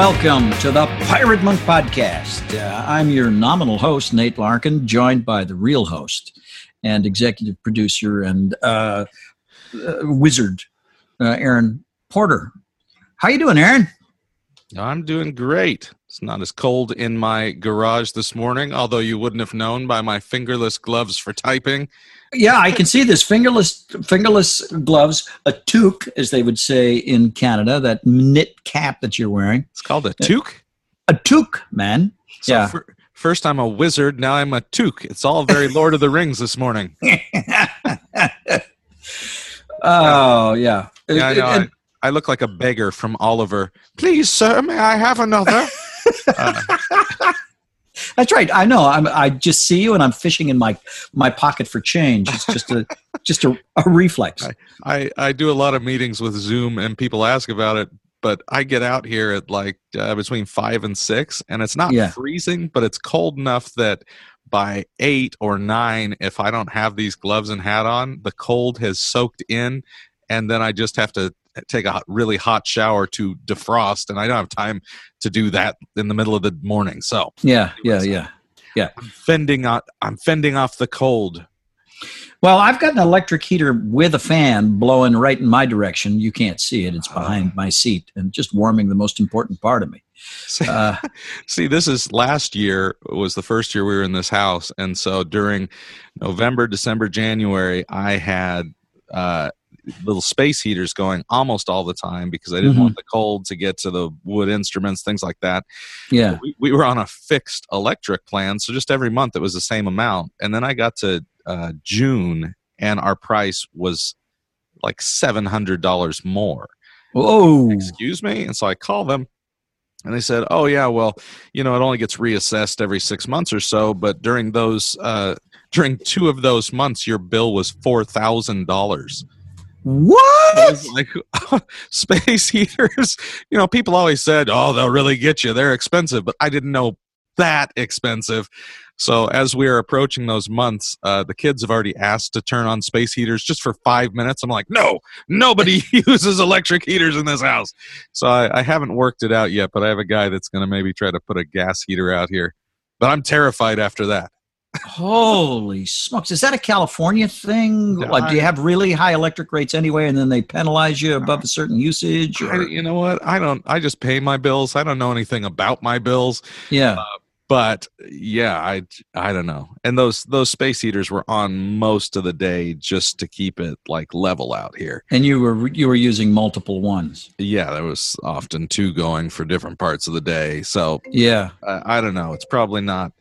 Welcome to the Pirate Monk Podcast. Uh, I'm your nominal host, Nate Larkin, joined by the real host and executive producer and uh, uh, wizard, uh, Aaron Porter. How you doing, Aaron? I'm doing great. It's not as cold in my garage this morning, although you wouldn't have known by my fingerless gloves for typing. Yeah, I can see this fingerless fingerless gloves, a toque, as they would say in Canada, that knit cap that you're wearing. It's called a toque. A toque, man. So yeah. fir- first I'm a wizard, now I'm a toque. It's all very Lord of the Rings this morning. oh yeah. Yeah, I know. I, I look like a beggar from Oliver. Please, sir, may I have another? Uh, That's right. I know. I'm, I just see you, and I'm fishing in my my pocket for change. It's just a just a, a reflex. I, I do a lot of meetings with Zoom, and people ask about it. But I get out here at like uh, between five and six, and it's not Yeah. freezing, but it's cold enough that by eight or nine, if I don't have these gloves and hat on, the cold has soaked in, and then I just have to take a really hot shower to defrost, and I don't have time to do that in the middle of the morning. So Yeah, yeah, yeah. I'm fending out. I'm fending off the cold. Well, I've got an electric heater with a fan blowing right in my direction. You can't see it; it's behind my seat and just warming the most important part of me. See, Uh, see, this is last year was the first year we were in this house, and so during November, December, January, I had uh, little space heaters going almost all the time because I didn't Mhm. want the cold to get to the wood instruments, things like that. yeah, We, we were on a fixed electric plan, so just every month it was the same amount. And then I got to uh, June, and our price was like seven hundred dollars more oh, excuse me and so i call them and they said oh yeah well you know it only gets reassessed every six months or so but during those uh during two of those months your bill was four thousand dollars what? like space heaters. You know people always said oh they'll really get you. They're expensive but i didn't know that expensive. So as we are approaching those months uh, the kids have already asked to turn on space heaters just for five minutes. I'm like no nobody uses electric heaters in this house. So I, I haven't worked it out yet but i have a guy that's going to maybe try to put a gas heater out here. But i'm terrified after that Holy smokes! Is that a California thing? Yeah, like, do you have really high electric rates anyway, and then they penalize you above a certain usage? I, you know what? I don't i just pay my bills. I don't know anything about my bills. Yeah, but yeah i i don't know. And those those space heaters were on most of the day just to keep it like level out here. And you were you were using multiple ones. yeah there was often two going for different parts of the day. So Yeah, uh, i don't know. It's probably not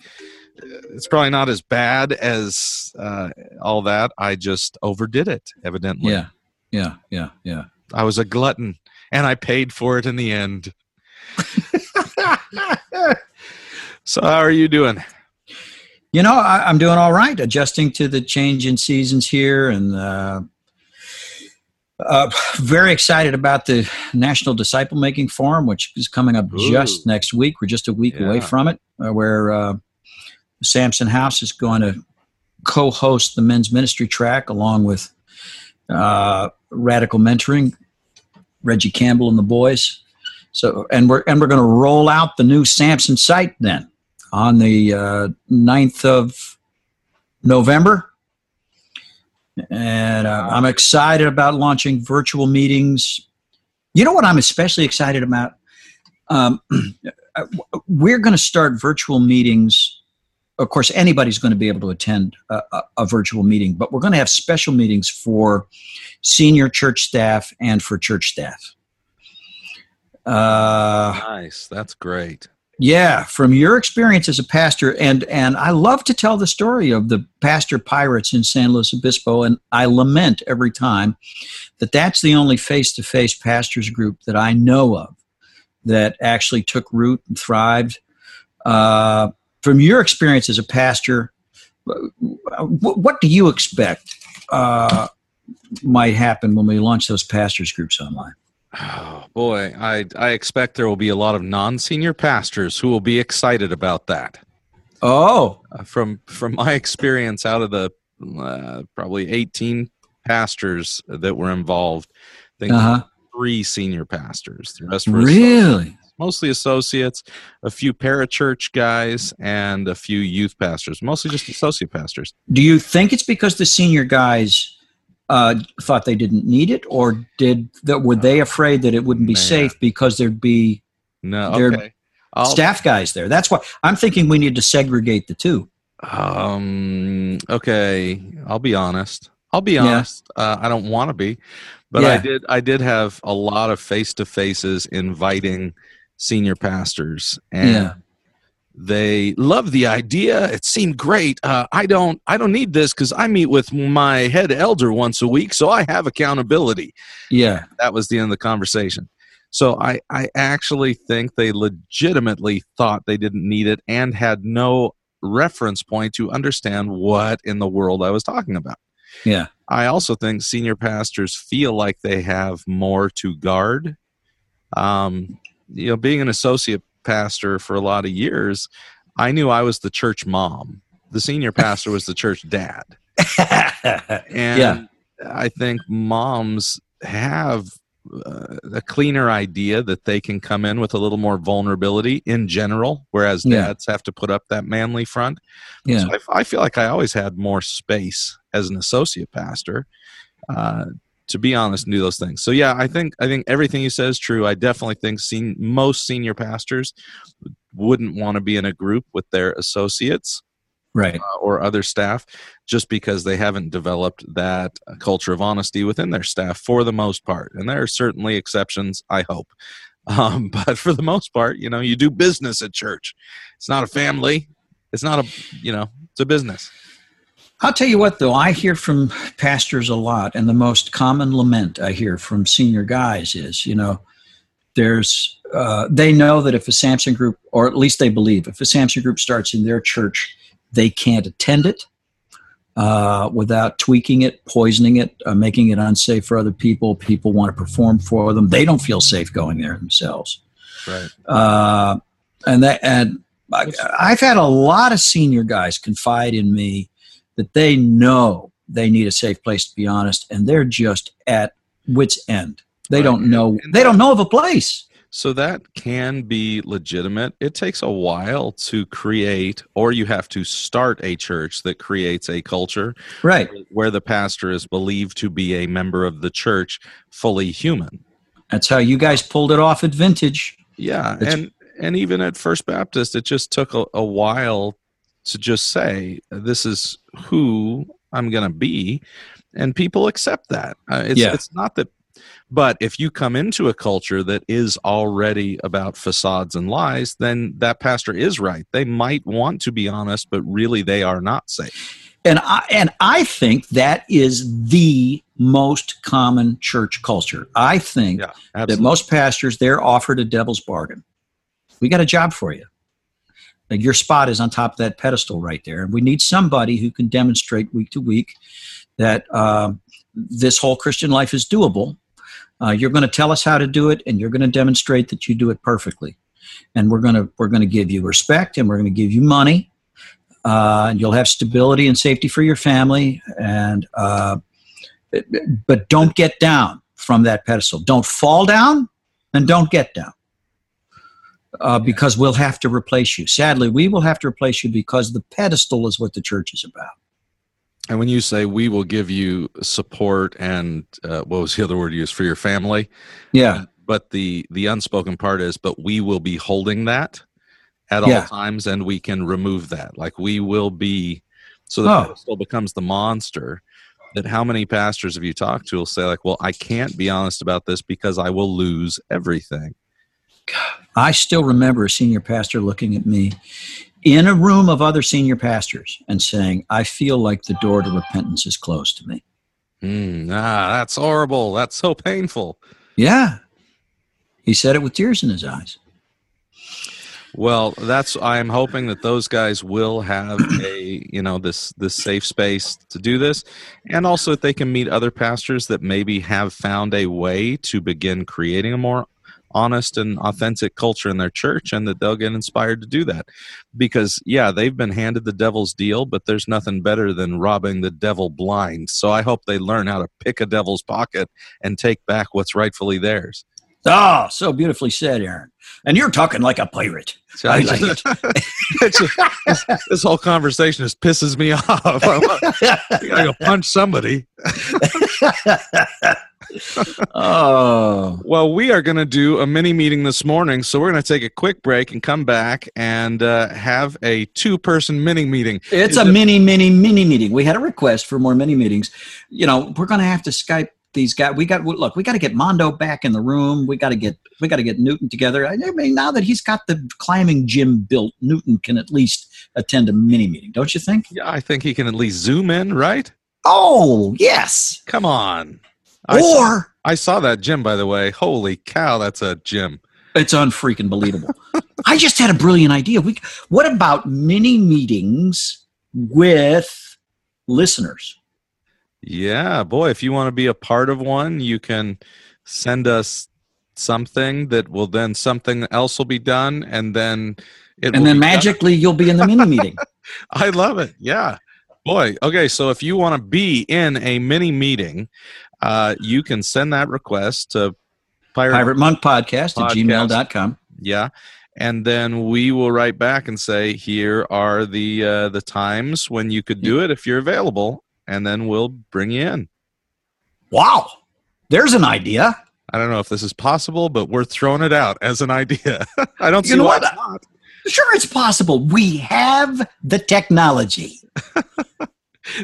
it's probably not as bad as uh, all that. I just overdid it evidently. Yeah, yeah, yeah, yeah. i was a glutton and i paid for it in the end. So how are you doing? You know, I, I'm doing all right, adjusting to the change in seasons here, and uh, uh, very excited about the National Disciple Making Forum, which is coming up Ooh. just next week. We're just a week away from it, uh, where uh, Samson House is going to co-host the men's ministry track along with uh, Radical Mentoring, Regi Campbell and the boys. So, and we're and we're going to roll out the new Samson site then on the uh, 9th of November. And uh, I'm excited about launching virtual meetings. You know what I'm especially excited about? Um, we're going to start virtual meetings. Of course, anybody's going to be able to attend a, a, a virtual meeting, but we're going to have special meetings for senior church staff and for church staff. Uh, nice that's great yeah, from your experience as a pastor, and and I love to tell the story of the pastor pirates in San Luis Obispo, and I lament every time that that's the only face-to-face pastors group that I know of that actually took root and thrived. Uh, from your experience as a pastor, what, do you expect uh, might happen when we launch those pastors groups online? Oh boy, I I expect there will be a lot of non-senior pastors who will be excited about that. Oh, Uh, from from my experience, out of the uh, probably 18 pastors that were involved, I think uh huh. three senior pastors. The rest were Really? Mostly associates, a few parachurch guys, and a few youth pastors. Mostly just associate pastors. Do you think it's because the senior guys uh, thought they didn't need it, or did that? Were they afraid that it wouldn't be Man. safe because there'd be No, They're okay. Staff guys there? That's why I'm thinking we need to segregate the two. Um. Okay. I'll be honest. I'll be Yeah. honest. Uh, I don't want to be, but I did. I did have a lot of face to faces inviting senior pastors, and Yeah. they love the idea. It seemed great. Uh, I don't. I don't need this because I meet with my head elder once a week, so I have accountability. Yeah, That was the end of the conversation. So I, I actually think they legitimately thought they didn't need it and had no reference point to understand what in the world I was talking about. yeah, I also think senior pastors feel like they have more to guard. Um, you know, being an associate pastor for a lot of years, I knew I was the church mom. The senior pastor was the church dad. And Yeah. I think moms have uh, a cleaner idea that they can come in with a little more vulnerability in general, whereas Yeah. dads have to put up that manly front. yeah. So I, I feel like I always had more space as an associate pastor. Uh, to be honest, and do those things. So yeah, I think I think everything you said is true. I definitely think sen- most senior pastors wouldn't want to be in a group with their associates Right. uh, or other staff just because they haven't developed that culture of honesty within their staff for the most part. And there are certainly exceptions, I hope. Um, but for the most part, you know, you do business at church. It's not a family. It's not a, you know, it's a business. I'll tell you what, though, I hear from pastors a lot, and the most common lament I hear from senior guys is, you know, there's, uh, they know that if a Samson group, or at least they believe, if a Samson group starts in their church, they can't attend it uh, without tweaking it, poisoning it, uh, making it unsafe for other people. People want to perform for them. They don't feel safe going there themselves. Right. Uh, and that and I, I've had a lot of senior guys confide in me that they know they need a safe place to be honest, and they're just at wits end. They Right. don't know. And They don't know of a place. So that can be legitimate. It takes a while to create, or you have to start a church that creates a culture Right. where the pastor is believed to be a member of the church, fully human. That's how you guys pulled it off at Vintage. Yeah, It's- and and even at First Baptist, it just took a, a while to just say this is who I'm going to be, and people accept that. Uh, it's Yeah. it's not that, but if you come into a culture that is already about facades and lies, then that pastor is right. They might want to be honest, but really they are not safe. And I and I think that is the most common church culture. I think Yeah, that most pastors they're offered a devil's bargain. We got a job for you. Your spot is on top of that pedestal right there, and we need somebody who can demonstrate week to week that um, this whole Christian life is doable. Uh, you're going to tell us how to do it, and you're going to demonstrate that you do it perfectly. And we're going to we're going to give you respect, and we're going to give you money. Uh, and you'll have stability and safety for your family, and uh, but don't get down from that pedestal. Don't fall down, and don't get down uh, because we'll have to replace you. Sadly, we will have to replace you because the pedestal is what the church is about. And when you say we will give you support and uh, what was the other word you used for your family? Yeah, but the the unspoken part is but we will be holding that at Yeah. all times and we can remove that like we will be so the Oh. pedestal becomes the monster that how many pastors have you talked to will say like well i can't be honest about this because i will lose everything I still remember a senior pastor looking at me in a room of other senior pastors and saying, "I feel like the door to repentance is closed to me." Hmm, ah that's horrible that's so painful Yeah, he said it with tears in his eyes. Well, that's I am hoping that those guys will have a you know this this safe space to do this, and also that they can meet other pastors that maybe have found a way to begin creating a more honest and authentic culture in their church, and that they'll get inspired to do that. Because yeah, they've been handed the devil's deal, but there's nothing better than robbing the devil blind. So I hope they learn how to pick a devil's pocket and take back what's rightfully theirs. Oh, so beautifully said, Aaron. And you're talking like a pirate. So I like just- it's just- this, whole conversation just pisses me off. I gotta go punch somebody. oh, Well, we are going to do a mini meeting this morning, so we're going to take a quick break and come back and uh, have a two-person mini meeting. it's Is a it- mini, mini, mini meeting. We had a request for more mini meetings. You know, we're going to have to Skype these guys. We got look. We got to get Mondo back in the room. We got to get we got to get Newton together. I mean, now that he's got the climbing gym built, Newton can at least attend a mini meeting, don't you think? Yeah, I think he can at least zoom in, right? Oh yes. Come on. I saw, Or I saw that gym, by the way. Holy cow, that's a gym. It's unfreaking believable. I just had a brilliant idea. We, what about mini meetings with listeners? Yeah, boy, if you want to be a part of one, you can send us something that will then something else will be done and then it And will then be done. magically you'll be in the mini meeting. I love it. Yeah. Boy. Okay. So if you want to be in a mini meeting, uh, you can send that request to Pirate. Pirate Monk Podcast at Podcast. gmail.com. Yeah. And then we will write back and say, here are the uh, the times when you could do it if you're available, and then we'll bring you in. Wow. There's an idea. I don't know if this is possible, but we're throwing it out as an idea. I don't You see know why what? Sure, it's possible. We have the technology.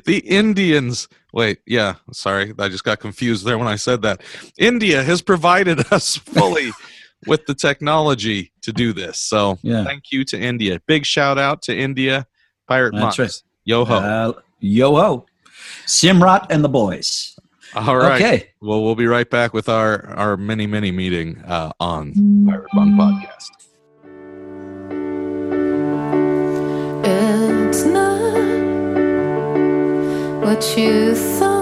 The Indians. Wait, yeah, sorry, I just got confused there when I said that. India has provided us fully with the technology to do this. So Yeah. thank you to India. Big shout out to India Pirate That's Monks. right. Yo ho. Uh, yo ho. Simrat and the boys. All right. Okay. Well, we'll be right back with our our mini mini meeting uh, on Pirate Monk Podcast. What you thought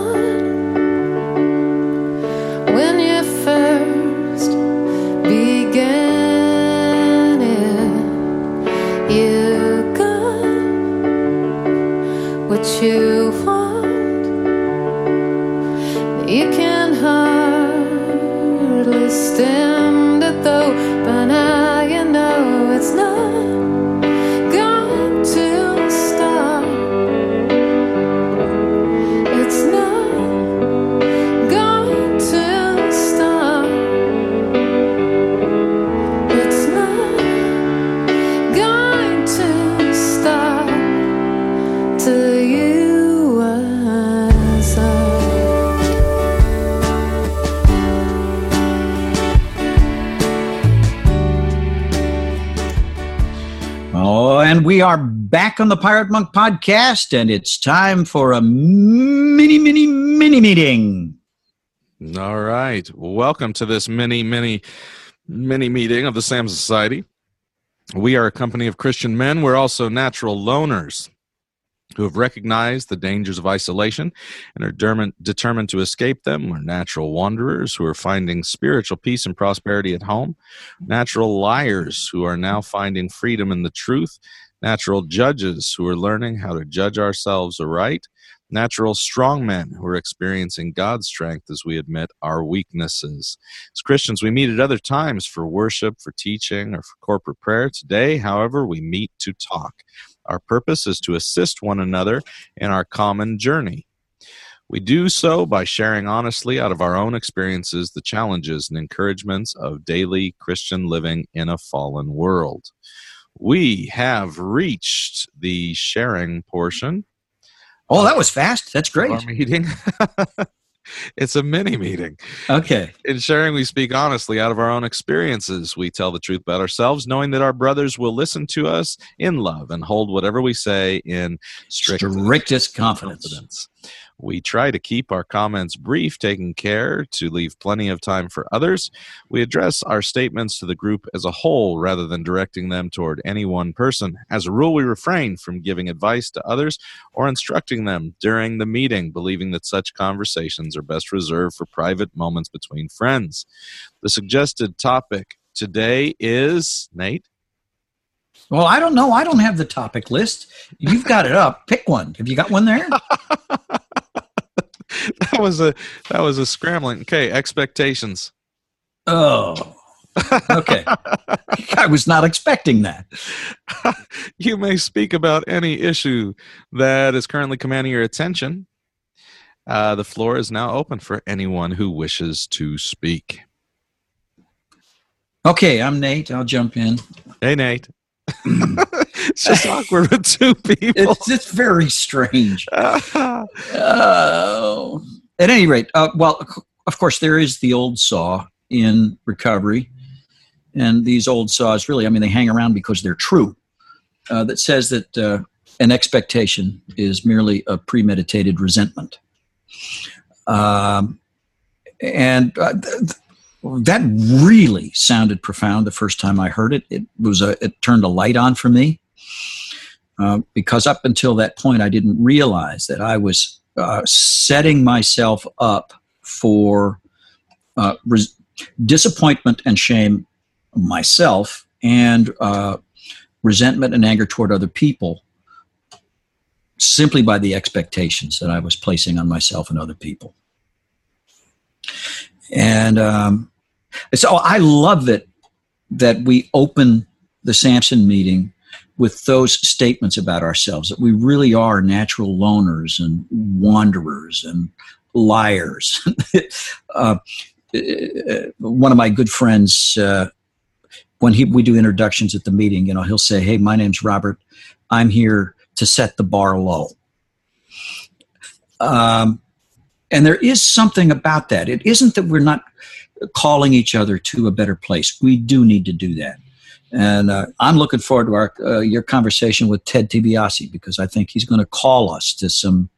back on the Pirate Monk Podcast, and it's time for a mini, mini, mini meeting. All right. Welcome to this mini, mini, mini meeting of the Samson Society. We are a company of Christian men. We're also natural loners who have recognized the dangers of isolation and are determined to escape them. We're natural wanderers who are finding spiritual peace and prosperity at home, natural liars who are now finding freedom in the truth, natural judges who are learning how to judge ourselves aright, natural strong men who are experiencing God's strength as we admit our weaknesses. As Christians, we meet at other times for worship, for teaching, or for corporate prayer. Today, however, we meet to talk. Our purpose is to assist one another in our common journey. We do so by sharing honestly out of our own experiences the challenges and encouragements of daily Christian living in a fallen world. We have reached the sharing portion Oh, that uh, was fast. That's great. our meeting. it's a mini meeting. Okay. In sharing, we speak honestly out of our own experiences. We tell the truth about ourselves, knowing that our brothers will listen to us in love and hold whatever we say in strict Strictest confidence. confidence. We try to keep our comments brief, taking care to leave plenty of time for others. We address our statements to the group as a whole rather than directing them toward any one person. As a rule, we refrain from giving advice to others or instructing them during the meeting, believing that such conversations are best reserved for private moments between friends. The suggested topic today is Nate. Well, I don't know. I don't have the topic list. You've got it up. Pick one. Have you got one there? that was a that was a scrambling. Okay, expectations. Oh, okay. I was not expecting that. you may speak about any issue that is currently commanding your attention. Uh, the floor is now open for anyone who wishes to speak. Okay, I'm Nate. I'll jump in. Hey, Nate. It's just awkward with two people. It's, it's very strange. Uh, at any rate, uh, well, of course, there is the old saw in recovery. And these old saws really, I mean, they hang around because they're true. Uh, that says that uh, an expectation is merely a premeditated resentment. Um, and uh, th- that really sounded profound the first time I heard it. It was a, it turned a light on for me uh, because up until that point I didn't realize that I was uh, setting myself up for uh, res- disappointment and shame myself and uh, resentment and anger toward other people simply by the expectations that I was placing on myself and other people. And um, so I love that that we open the Samson meeting with those statements about ourselves that we really are natural loners and wanderers and liars. uh, one of my good friends, uh, when he, we do introductions at the meeting, you know, he'll say, "Hey, my name's Robert. I'm here to set the bar low." Um, and there is something about that. It isn't that we're not calling each other to a better place. We do need to do that. And uh, I'm looking forward to our uh, your conversation with Ted DiBiase because I think he's going to call us to some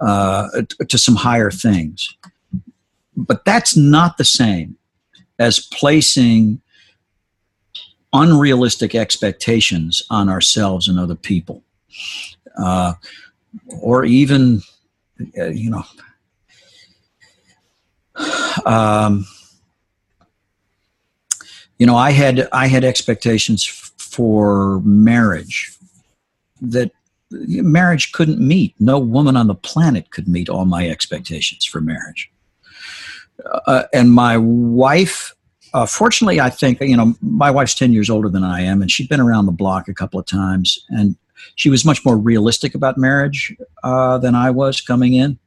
uh, to some higher things. But that's not the same as placing unrealistic expectations on ourselves and other people, uh, or even uh, you know. Um, you know, I had I had expectations for marriage that marriage couldn't meet. No woman on the planet could meet all my expectations for marriage. Uh, and my wife, uh, fortunately, I think you know my wife's ten years older than I am, and she'd been around the block a couple of times, and she was much more realistic about marriage uh, than I was coming in.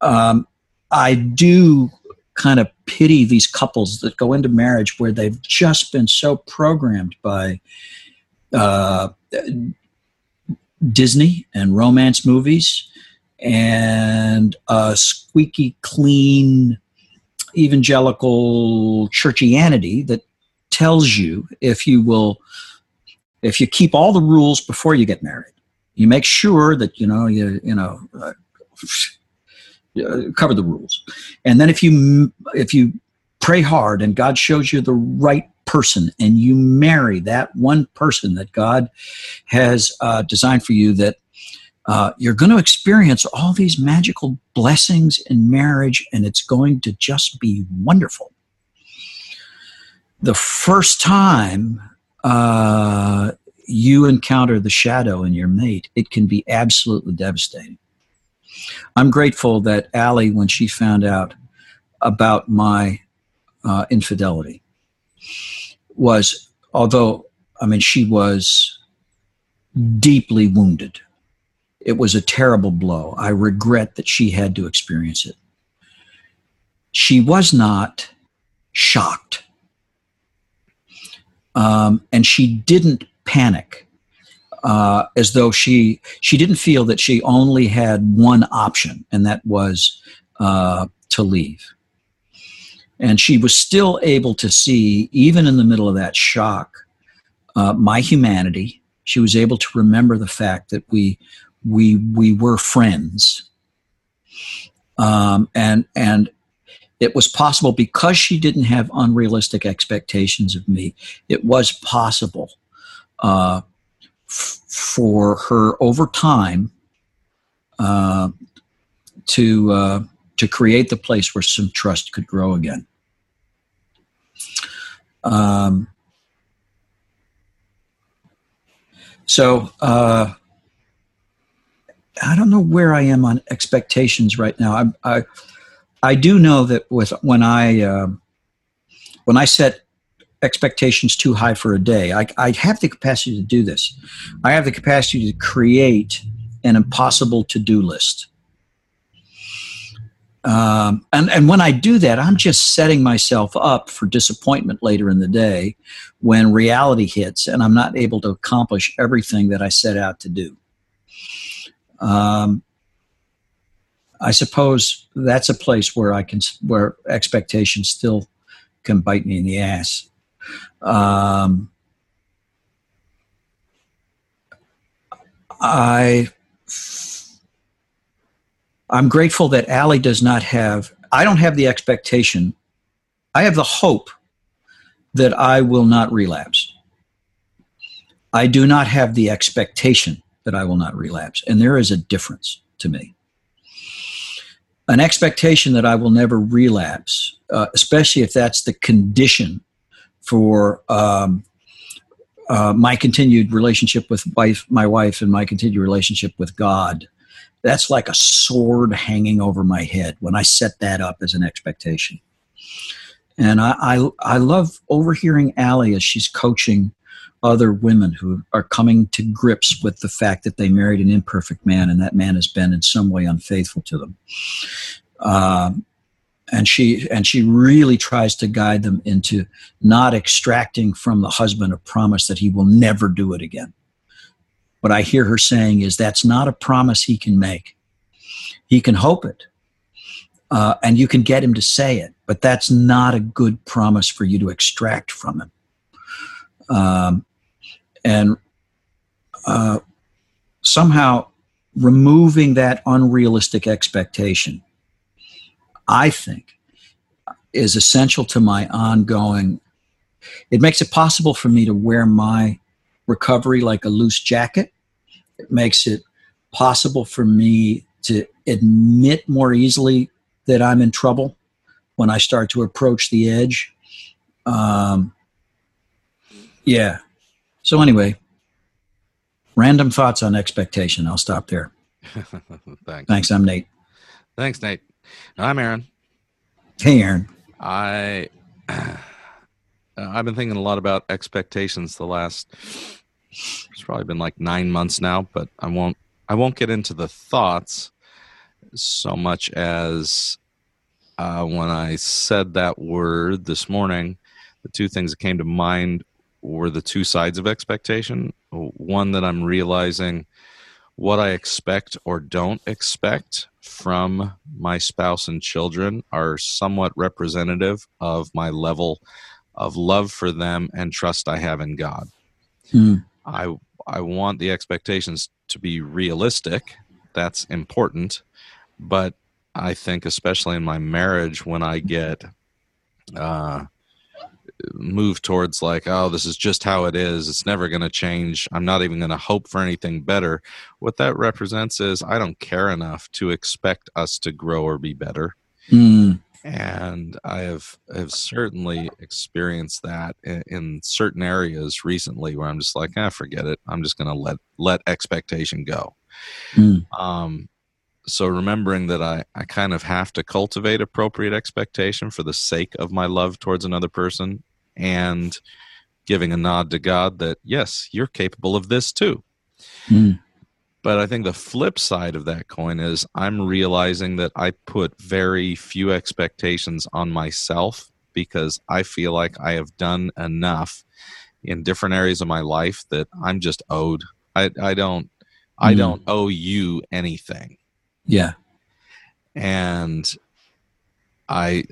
Um, I do kind of pity these couples that go into marriage where they've just been so programmed by uh, Disney and romance movies and a squeaky clean evangelical churchianity that tells you if you will if you keep all the rules before you get married. You make sure that you know you you know uh, uh, cover the rules. And then if you if you pray hard and God shows you the right person and you marry that one person that God has uh, designed for you, that uh, you're going to experience all these magical blessings in marriage, and it's going to just be wonderful. The first time uh, you encounter the shadow in your mate, it can be absolutely devastating. I'm grateful that Allie, when she found out about my uh, infidelity, was, although, I mean, she was deeply wounded. It was a terrible blow. I regret that she had to experience it. She was not shocked. Um, and she didn't panic uh, as though she she didn't feel that she only had one option, and that was uh, to leave. And she was still able to see, even in the middle of that shock, uh, my humanity. She was able to remember the fact that we we we were friends, um, and and it was possible because she didn't have unrealistic expectations of me. It was possible uh, for her over time uh, to uh, to create the place where some trust could grow again. Um, so uh, I don't know where I am on expectations right now. I I, I do know that with when I uh, when I set expectations too high for a day, I, I have the capacity to do this. I have the capacity to create an impossible to do list. Um, and, and when I do that, I'm just setting myself up for disappointment later in the day when reality hits and I'm not able to accomplish everything that I set out to do. Um, I suppose that's a place where I can, where expectations still can bite me in the ass. Um, I I'm grateful that Allie does not have, I don't have the expectation, I have the hope that I will not relapse. I do not have the expectation that I will not relapse. And there is a difference to me. An expectation that I will never relapse, uh, especially if that's the condition for um, uh, my continued relationship with wife, my wife, and my continued relationship with God that's like a sword hanging over my head when I set that up as an expectation. And I, I, I love overhearing Allie as she's coaching other women who are coming to grips with the fact that they married an imperfect man and that man has been in some way unfaithful to them. Um, and she and she really tries to guide them into not extracting from the husband a promise that he will never do it again what I hear her saying is that's not a promise he can make. He can hope it, uh, and you can get him to say it, but that's not a good promise for you to extract from him. Um, and uh, somehow removing that unrealistic expectation, I think, is essential to my ongoing. It makes it possible for me to wear my recovery like a loose jacket. It makes it possible for me to admit more easily that I'm in trouble when I start to approach the edge. Um, yeah. So, anyway, random thoughts on expectation. I'll stop there. Thanks. Thanks. I'm Nate. Thanks, Nate. I'm Aaron. Hey, Aaron. I Uh, I've been thinking a lot about expectations the last. It's probably been like nine months now, but I won't. I won't get into the thoughts so much as uh, when I said that word this morning. The two things that came to mind were the two sides of expectation. One that I'm realizing what I expect or don't expect from my spouse and children are somewhat representative of my level of love for them and trust I have in God. Mm. I I want the expectations to be realistic. That's important, but I think especially in my marriage when I get uh, move towards like oh this is just how it is it's never going to change i'm not even going to hope for anything better what that represents is i don't care enough to expect us to grow or be better mm and I have have certainly experienced that in, in certain areas recently where I'm just like, ah, forget it. I'm just going to let let expectation go. Mm. Um, so remembering that I, I kind of have to cultivate appropriate expectation for the sake of my love towards another person and giving a nod to God that yes, you're capable of this too. Mm. But I think the flip side of that coin is I'm realizing that I put very few expectations on myself because I feel like I have done enough in different areas of my life that I'm just owed. I, I don't I hmm. don't owe you anything. Yeah. And I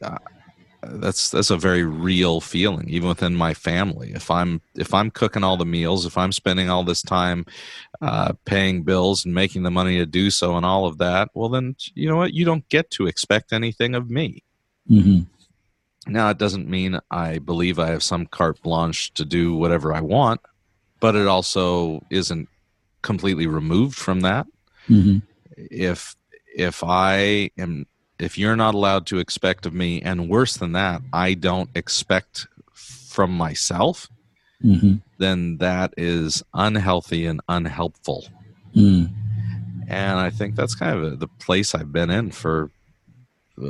that's that's a very real feeling even within my family if i'm if i'm cooking all the meals if i'm spending all this time uh, paying bills and making the money to do so and all of that well then you know what you don't get to expect anything of me mm-hmm. now it doesn't mean i believe i have some carte blanche to do whatever i want but it also isn't completely removed from that mm-hmm. if if i am if you're not allowed to expect of me, and worse than that, I don't expect from myself, mm-hmm. then that is unhealthy and unhelpful. Mm. And I think that's kind of a, the place I've been in for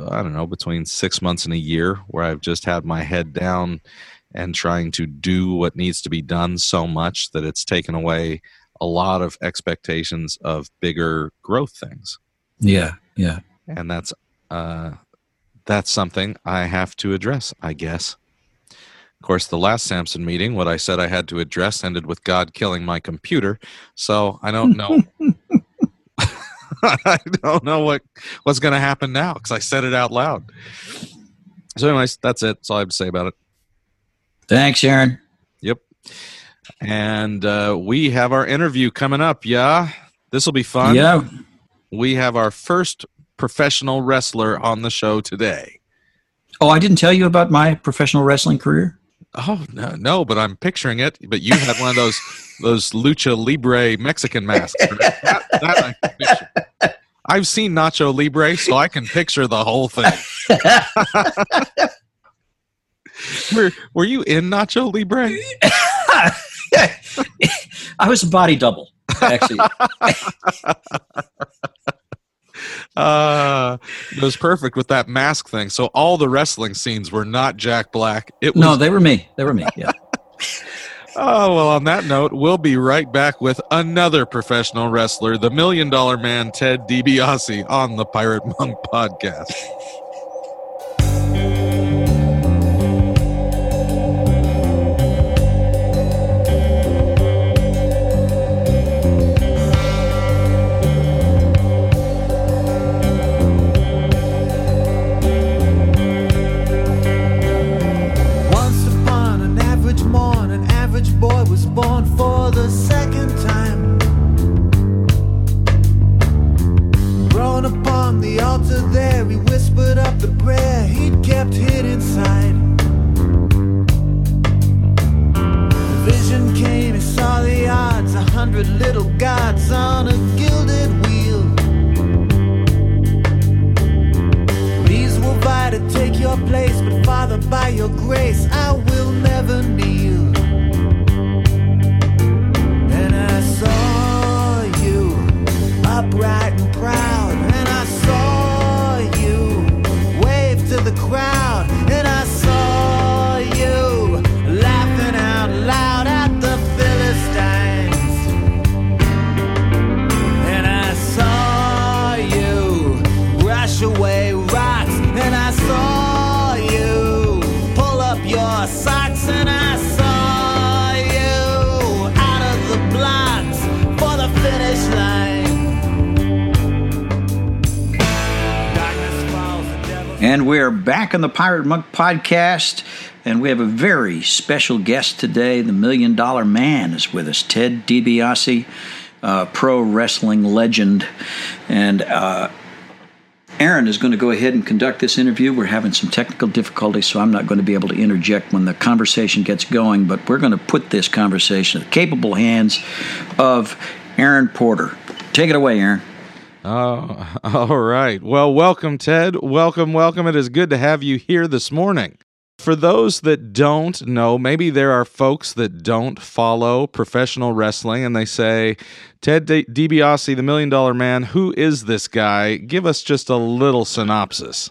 I don't know, between six months and a year, where I've just had my head down and trying to do what needs to be done so much that it's taken away a lot of expectations of bigger growth things. Yeah, yeah. And that's uh, that's something I have to address, I guess. Of course, the last Samson meeting, what I said I had to address ended with God killing my computer. So I don't know. I don't know what what's going to happen now because I said it out loud. So, anyways, that's it. That's all I have to say about it. Thanks, Aaron. Yep. And uh, we have our interview coming up. Yeah, this will be fun. Yeah. We have our first professional wrestler on the show today. Oh, I didn't tell you about my professional wrestling career. Oh no, no, but I'm picturing it. But you had one of those those lucha libre Mexican masks. That, that I can picture. I've seen Nacho Libre, so I can picture the whole thing. were Were you in Nacho Libre? I was a body double, actually. Uh, it was perfect with that mask thing. So all the wrestling scenes were not Jack Black. It was no, they were me. They were me. Yeah. Oh, well, on that note, we'll be right back with another professional wrestler, the Million Dollar Man, Ted DiBiase, on the Pirate Monk podcast. Pirate Monk podcast, and we have a very special guest today. The Million Dollar Man is with us, Ted DiBiase, uh, pro wrestling legend. And uh, Aaron is going to go ahead and conduct this interview. We're having some technical difficulties, so I'm not going to be able to interject when the conversation gets going, but we're going to put this conversation in the capable hands of Aaron Porter. Take it away, Aaron. Oh, all right. Well, welcome, Ted. Welcome, welcome. It is good to have you here this morning. For those that don't know, maybe there are folks that don't follow professional wrestling and they say, Ted DiBiase, the Million Dollar Man, who is this guy? Give us just a little synopsis.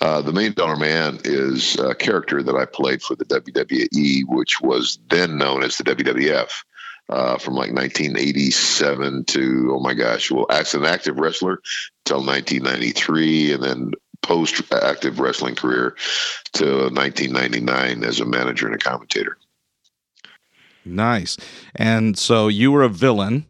Uh, the Million Dollar Man is a character that I played for the WWE, which was then known as the WWF. Uh, from like 1987 to oh my gosh, well, as an active wrestler till 1993, and then post active wrestling career to 1999 as a manager and a commentator. Nice. And so you were a villain.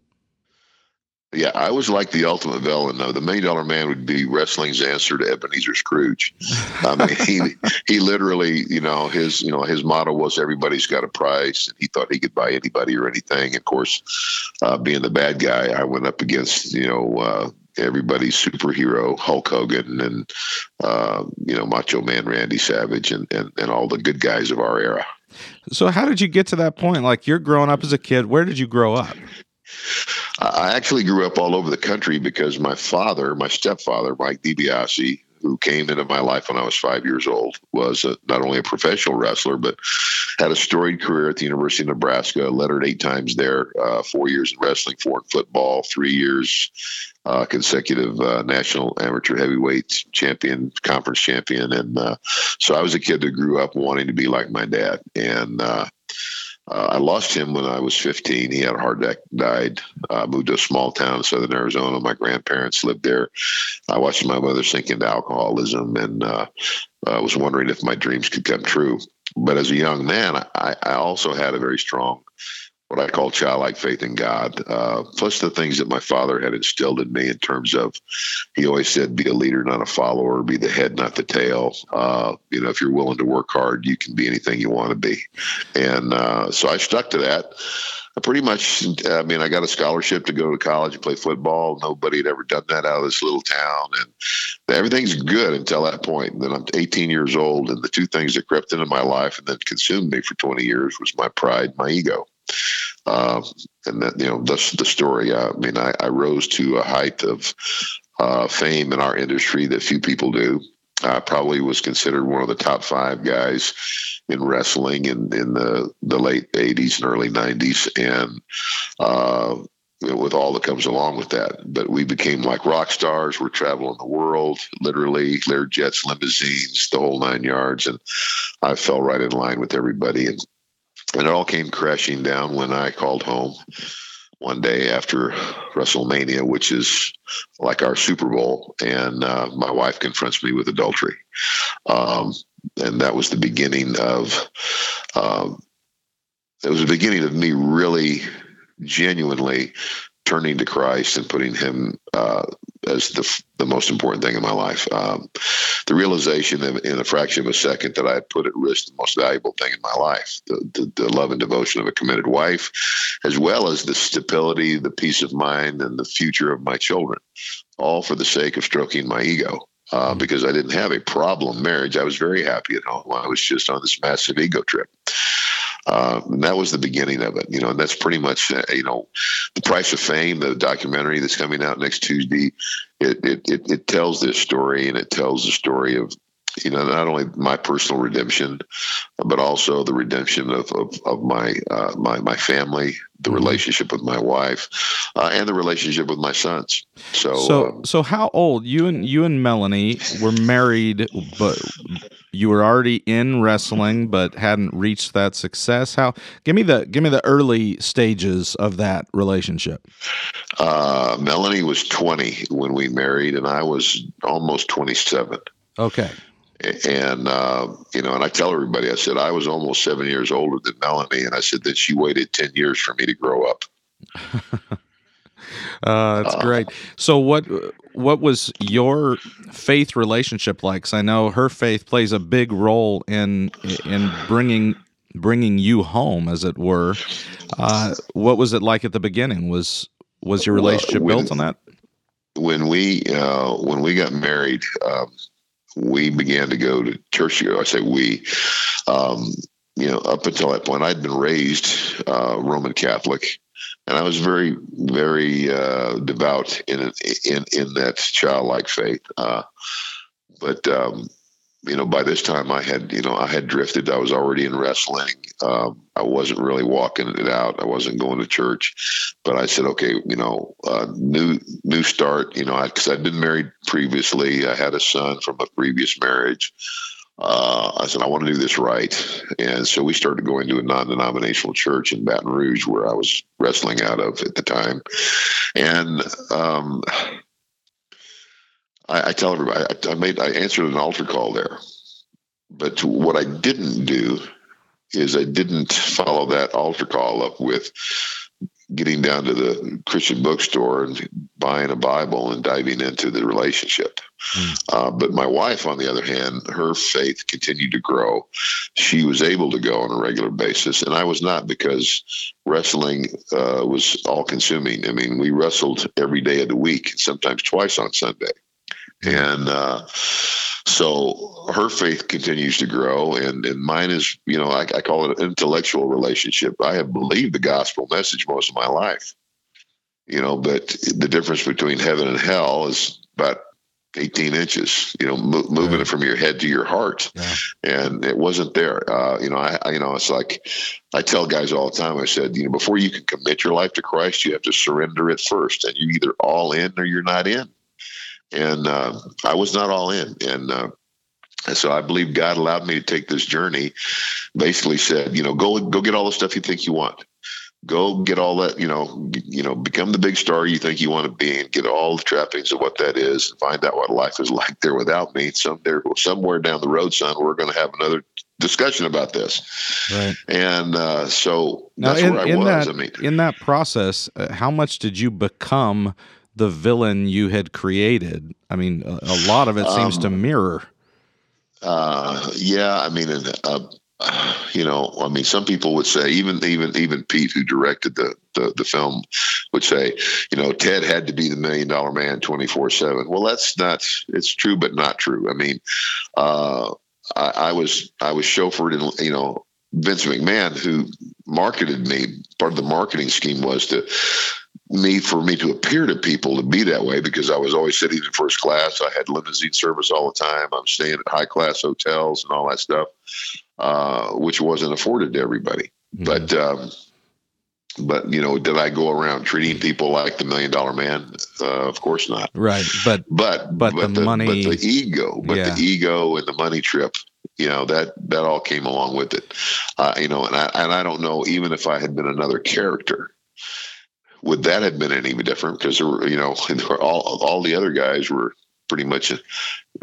Yeah, I was like the ultimate villain. Though the Million Dollar Man would be wrestling's answer to Ebenezer Scrooge. I mean, he he literally, you know, his you know his motto was everybody's got a price, and he thought he could buy anybody or anything. Of course, uh, being the bad guy, I went up against you know uh, everybody's superhero Hulk Hogan and uh, you know Macho Man Randy Savage and, and and all the good guys of our era. So how did you get to that point? Like you're growing up as a kid. Where did you grow up? I actually grew up all over the country because my father, my stepfather, Mike DiBiase, who came into my life when I was five years old, was a, not only a professional wrestler, but had a storied career at the University of Nebraska, lettered eight times there, uh, four years in wrestling, four in football, three years uh, consecutive uh, national amateur heavyweight champion, conference champion. And uh, so I was a kid that grew up wanting to be like my dad. And uh, I lost him when I was 15. He had a heart attack, died. Uh, moved to a small town in southern Arizona. My grandparents lived there. I watched my mother sink into alcoholism and uh, uh, was wondering if my dreams could come true. But as a young man, I, I also had a very strong what I call childlike faith in God. Uh, plus the things that my father had instilled in me in terms of, he always said, be a leader, not a follower, be the head, not the tail. Uh, you know, if you're willing to work hard, you can be anything you want to be. And uh, so I stuck to that. I pretty much, I mean, I got a scholarship to go to college and play football. Nobody had ever done that out of this little town. And everything's good until that point. And then I'm 18 years old. And the two things that crept into my life and then consumed me for 20 years was my pride, my ego. Uh, and that, you know, that's the story. I mean, I, I rose to a height of uh, fame in our industry that few people do. I probably was considered one of the top five guys in wrestling in, in the, the late 80s and early 90s. And uh, with all that comes along with that. But we became like rock stars. We're traveling the world, literally, Lear jets, limousines, the whole nine yards. And I fell right in line with everybody. And and it all came crashing down when I called home one day after WrestleMania, which is like our Super Bowl, and uh, my wife confronts me with adultery. Um, and that was the beginning of, um, it was the beginning of me really genuinely turning to Christ and putting Him uh, as the the most important thing in my life. Um, the realization in, in, a fraction of a second that I had put at risk the most valuable thing in my life, the, the, the, love and devotion of a committed wife, as well as the stability, the peace of mind, and the future of my children, all for the sake of stroking my ego. Uh, mm-hmm. because I didn't have a problem marriage. I was very happy at home. I was just on this massive ego trip. Uh, and that was the beginning of it, you know, and that's pretty much, uh, you know, the price of fame, the documentary that's coming out next Tuesday. It, it, it, it tells this story and it tells the story of, you know, not only my personal redemption, but also the redemption of, of, of my, uh, my, my family, the mm-hmm. relationship with my wife, uh, and the relationship with my sons. So, so, um, so how old you and you and Melanie were married, but you were already in wrestling, but hadn't reached that success. How? Give me the give me the early stages of that relationship. Uh, Melanie was twenty when we married, and I was almost twenty-seven. Okay and uh, you know, and I tell everybody, I said I was almost seven years older than Melanie, and I said that she waited ten years for me to grow up. uh, that's uh, great. So, what what was your faith relationship like? Because I know her faith plays a big role in in bringing bringing you home, as it were. Uh, what was it like at the beginning? Was was your relationship when, built on that? When we uh, when we got married. Um, we began to go to church. I say we, um, you know, up until that point, I'd been raised uh, Roman Catholic, and I was very, very uh, devout in in in that childlike faith. Uh, but um, you know, by this time I had, you know, I had drifted. I was already in wrestling. Um, I wasn't really walking it out. I wasn't going to church, but I said, okay, you know, uh, new new start. You know, because I'd been married previously. I had a son from a previous marriage. Uh, I said, I want to do this right. And so we started going to a non denominational church in Baton Rouge where I was wrestling out of at the time. And um, I, I tell everybody I, I, made I answered an altar call there, but what I didn't do is I didn't follow that altar call up with getting down to the Christian bookstore and buying a Bible and diving into the relationship. Mm. Uh, but my wife, on the other hand, her faith continued to grow. She was able to go on a regular basis, and I was not because wrestling uh, was all consuming. I mean, we wrestled every day of the week, sometimes twice on Sunday. And uh, so her faith continues to grow, and, and mine is, you know, I, I call it an intellectual relationship. I have believed the gospel message most of my life, you know, but the difference between heaven and hell is about 18 inches, you know, mo- moving it from your head to your heart. Yeah. And it wasn't there. Uh, you know, I, I, you know, it's like I tell guys all the time, I said, you know, before you can commit your life to Christ, you have to surrender it first. And you're either all in or you're not in. And uh, I was not all in. And, uh, so I believe God allowed me to take this journey. Basically said, you know, go go get all the stuff you think you want. Go get all that, you know, you know, become the big star you think you want to be, and get all the trappings of what that is, and find out what life is like there without me. Some there, somewhere down the road, son, we're going to have another discussion about this. Right. And uh, so Now, that's in, where I in was. that I mean, in that process, uh, how much did you become the villain you had created? I mean, a, a lot of it seems to Um, mirror. Uh, yeah, I mean, uh, you know, I mean, some people would say, even even even Pete, who directed the the, the film, would say, you know, Ted had to be the million dollar man twenty four seven. Well, that's not. It's true, but not true. I mean, uh, I, I was I was chauffeured, in you know, Vince McMahon, who marketed me. Part of the marketing scheme was to me for me to appear to people to be that way because I was always sitting in first class. I had limousine service all the time. I'm staying at high class hotels and all that stuff, uh, which wasn't afforded to everybody. Mm-hmm. But um, but you know, did I go around treating people like the million dollar man? Uh, of course not. right, but But But the money- but the ego, but Yeah. the ego and the money trip, you know that that all came along with it. Uh, you know, and I and I don't know even if I had been another character, would that have been any different? Because there were, you know, were all all the other guys were pretty much uh,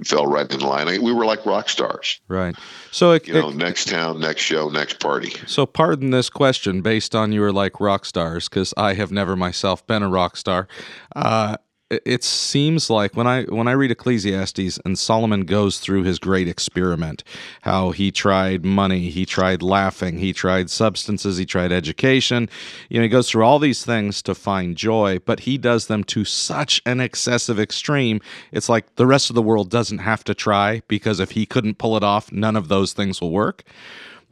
fell right in line. I we were like rock stars. right. So it, You know, it- next town, next show, next party. So, pardon this question based on you were like rock stars, because I have never myself been a rock star. Uh, it- seems like when I when I read Ecclesiastes and Solomon goes through his great experiment, how he tried money, he tried laughing, he tried substances, he tried education. You know, he goes through all these things to find joy, but he does them to such an excessive extreme. It's like the rest of the world doesn't have to try because if he couldn't pull it off, none of those things will work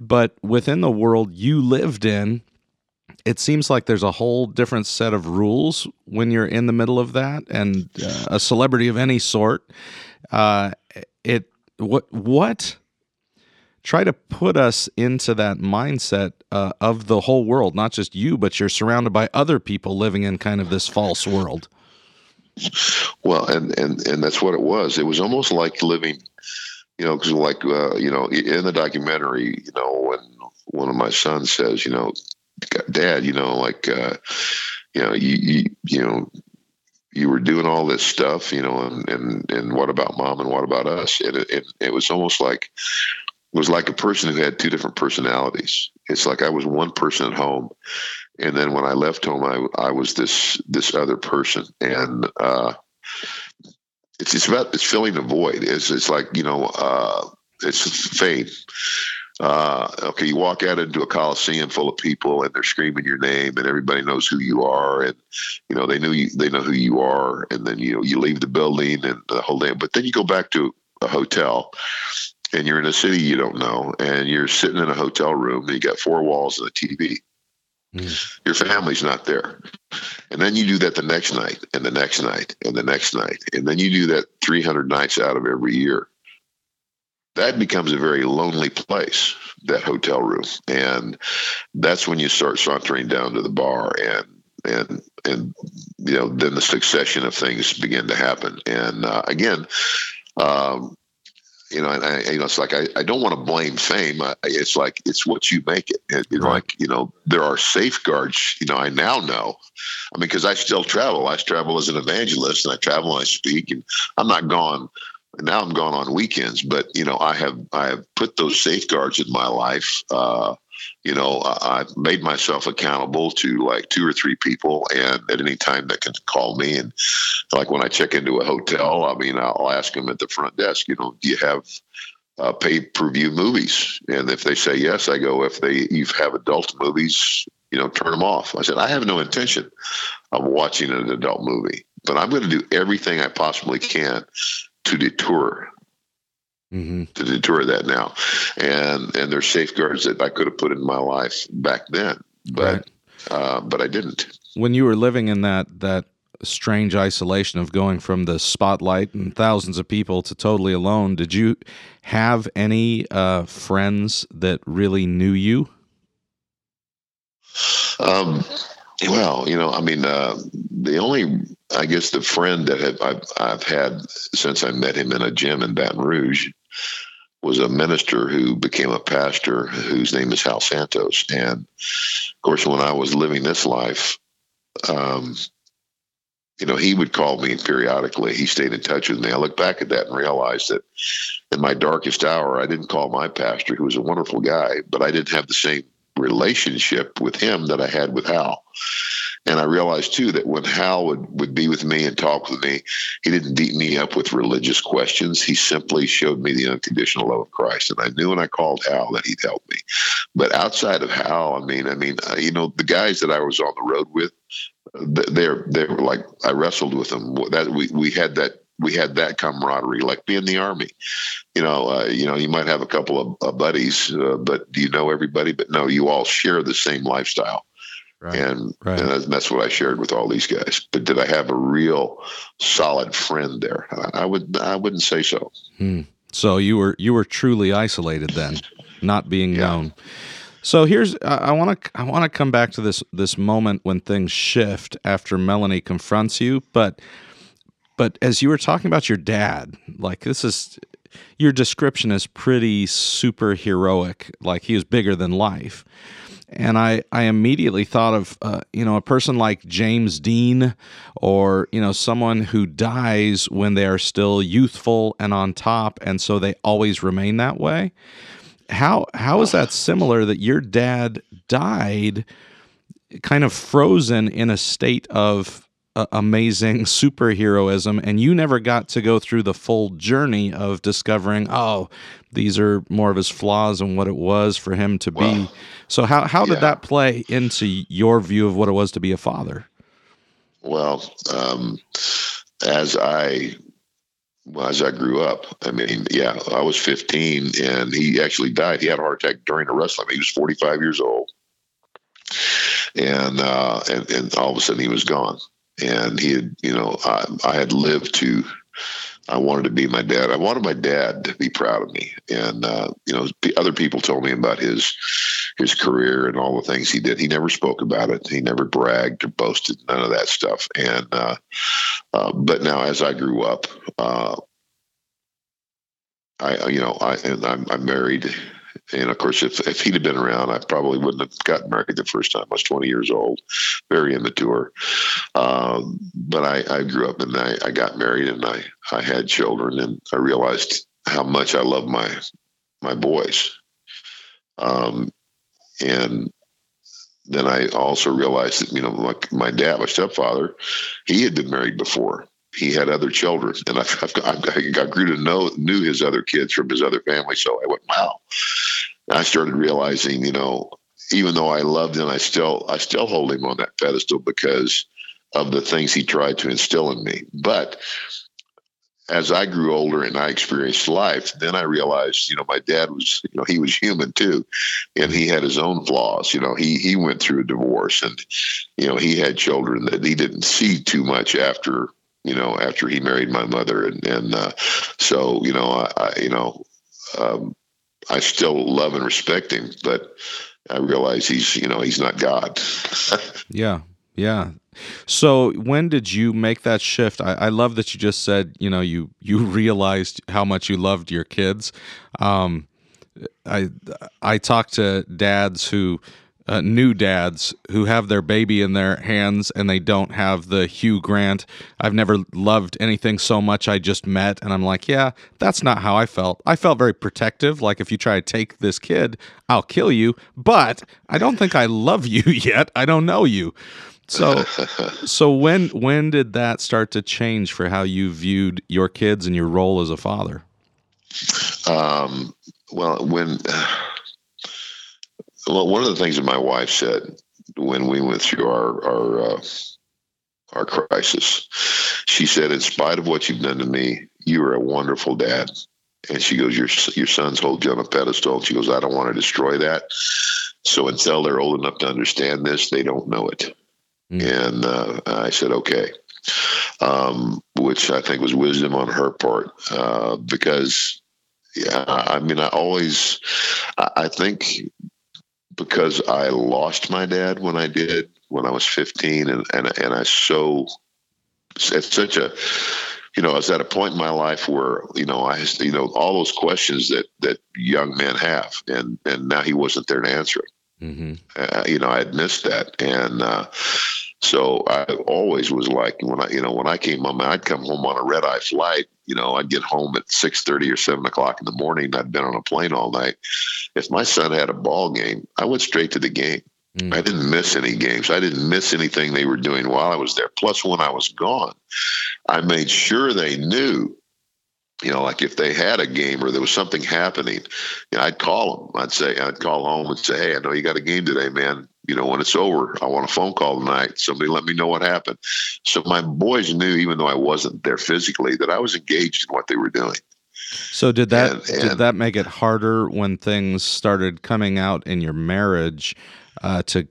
but within the world you lived in it seems like there's a whole different set of rules when you're in the middle of that and uh, a celebrity of any sort. Uh, it what what try to put us into that mindset uh, of the whole world not just you but you're surrounded by other people living in kind of this false world. Well, and and and that's what it was. It was almost like living, you know, because like uh, you know, in the documentary, you know, when one of my sons says, you know, Dad, you know, like, uh, you know, you you you know. You were doing all this stuff, you know, and, and, and what about mom and what about us? And it, it, it was almost like it was like a person who had two different personalities. It's like I was one person at home, and then when I left home, I I was this this other person, and uh, it's it's about it's filling the void. It's it's like you know uh, it's fame. Uh, okay, you walk out into a coliseum full of people, and they're screaming your name, and everybody knows who you are, and you know they knew you, they know who you are, and then you know you leave the building and the whole day. But then you go back to a hotel, and you're in a city you don't know, and you're sitting in a hotel room, and you got four walls and a TV. Your family's not there. And then you do that the next night, and the next night, and the next night. And then you do that 300 nights out of every year. That becomes a very lonely place, that hotel room. And that's when you start sauntering down to the bar and and and you know then the succession of things begin to happen and uh, again um, you know, and I, you know, it's like I, I don't want to blame fame. I, it's like it's what you make it. And, you know, Right. like you know, there are safeguards. You know, I now know. I mean, because I still travel. I travel as an evangelist, and I travel and I speak, and I'm not gone. Now I'm gone on weekends, but you know, I have I have put those safeguards in my life. Uh, you know, I- I've made myself accountable to like two or three people, and at any time that can call me. And like when I check into a hotel, I mean, I'll ask them at the front desk, you know, do you have uh, pay per view movies? And if they say yes, I go, if they you have adult movies, you know, turn them off. I said, I have no intention of watching an adult movie, but I'm going to do everything I possibly can to deter hmm to deter that now. And and there's safeguards that I could have put in my life back then, but Right. uh, but I didn't. when you were living in that that strange isolation of going from the spotlight and thousands of people to totally alone. Did you have any uh, friends that really knew you? Um, well, you know, I mean, uh, the only, I guess, the friend that have, I've, I've had since I met him in a gym in Baton Rouge was a minister who became a pastor whose name is Hal Santos. And of course, when I was living this life, um, you know, he would call me periodically. He stayed in touch with me. I look back at that and realize that in my darkest hour, I didn't call my pastor, who was a wonderful guy, but I didn't have the same relationship with him that I had with Hal. And I realized too that when Hal would, would be with me and talk with me, he didn't beat me up with religious questions. He simply showed me the unconditional love of Christ. And I knew when I called Hal that he'd help me. But outside of Hal, I mean, I mean, uh, you know, the guys that I was on the road with, they're they're like I wrestled with them. That we we had that we had that camaraderie, like being in the army. You know, uh, you know, you might have a couple of uh, buddies, uh, but do you know everybody? But no, you all share the same lifestyle. Right. And, right. and that's what I shared with all these guys. But did I have a real solid friend there? I would I wouldn't say so. Hmm. So you were you were truly isolated then, not being yeah. known. So here's I want to I want to come back to this this moment when things shift after Melanie confronts you, but but as you were talking about your dad, like this is your description is pretty superheroic, like he was bigger than life and I, I immediately thought of uh, you know a person like James Dean or you know someone who dies when they are still youthful and on top and so they always remain that way. How how is that similar that your dad died kind of frozen in a state of uh, amazing superheroism and you never got to go through the full journey of discovering oh these are more of his flaws and what it was for him to be well, so how how did yeah. that play into your view of what it was to be a father well um, as i well, as I grew up, I mean, yeah, I was 15 and he actually died. He had a heart attack during the wrestling. He was 45 years old. And, uh, and, and all of a sudden he was gone and he had, you know, I, I had lived to. I wanted to be my dad. I wanted my dad to be proud of me, and uh, you know, other people told me about his his career and all the things he did. He never spoke about it. He never bragged or boasted none of that stuff. And uh, uh, but now, as I grew up, uh, I you know, I and I'm, I'm married and of course, if, if he'd have been around, I probably wouldn't have gotten married the first time. I was 20 years old, very immature. Um, but I, I grew up and I, I got married and I, I had children and I realized how much I love my, my boys. Um, and then I also realized that, you know, my, my dad, my stepfather, he had been married before he had other children, and I've, i got grew to know knew his other kids from his other family. So I went, wow. And I started realizing, you know, even though I loved him, I still I still hold him on that pedestal because of the things he tried to instill in me. But as I grew older and I experienced life, then I realized, you know, my dad was, you know, he was human too, and he had his own flaws. You know, he he went through a divorce, and you know, he had children that he didn't see too much after you know, after he married my mother. And, and uh, so, you know, I, I you know, um, I still love and respect him, but I realize he's, you know, he's not God. yeah. Yeah. So when did you make that shift? I, I, love that you just said, you know, you, you realized how much you loved your kids. Um, I, I talked to dads who, uh, new dads who have their baby in their hands and they don't have the Hugh Grant. I've never loved anything so much I just met. And I'm like, yeah, that's not how I felt. I felt very protective. Like, if you try to take this kid, I'll kill you. But I don't think I love you yet. I don't know you. So, so when when did that start to change for how you viewed your kids and your role as a father? Um, well, when. Uh well, one of the things that my wife said when we went through our our uh, our crisis, she said, "In spite of what you've done to me, you are a wonderful dad." And she goes, "Your your sons hold you on a pedestal." And she goes, "I don't want to destroy that." So until they're old enough to understand this, they don't know it. Mm. And uh, I said, "Okay." um, which I think was wisdom on her part uh, because, yeah, I mean, I always, I, I think because I lost my dad when I did when I was 15 and, and, and I so, it's such a, you know, I was at a point in my life where, you know, I, you know, all those questions that, that young men have and, and now he wasn't there to answer it. Mm-hmm. Uh, you know, I had missed that. And, uh, so I always was like when I, you know, when I came home, I'd come home on a red eye flight. You know, I'd get home at six thirty or seven o'clock in the morning. I'd been on a plane all night. If my son had a ball game, I went straight to the game. Mm. I didn't miss any games. I didn't miss anything they were doing while I was there. Plus, when I was gone, I made sure they knew. You know, like if they had a game or there was something happening, you know, I'd call them. I'd say, I'd call home and say, "Hey, I know you got a game today, man you know, when it's over, I want a phone call tonight. Somebody let me know what happened. So my boys knew, even though I wasn't there physically, that I was engaged in what they were doing. So did that And- did that make it harder when things started coming out in your marriage uh, to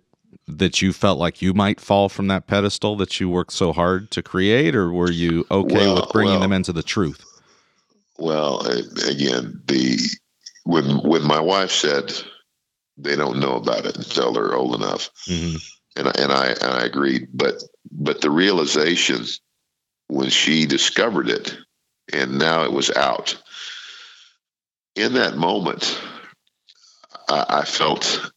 that you felt like you might fall from that pedestal that you worked so hard to create, or were you okay Well- with bringing well- them into the truth? Well, again, the when when my wife said they don't know about it until they're old enough, hmm and I, and I and I agreed. But but the realization when she discovered it, and now it was out. In that moment, I, I felt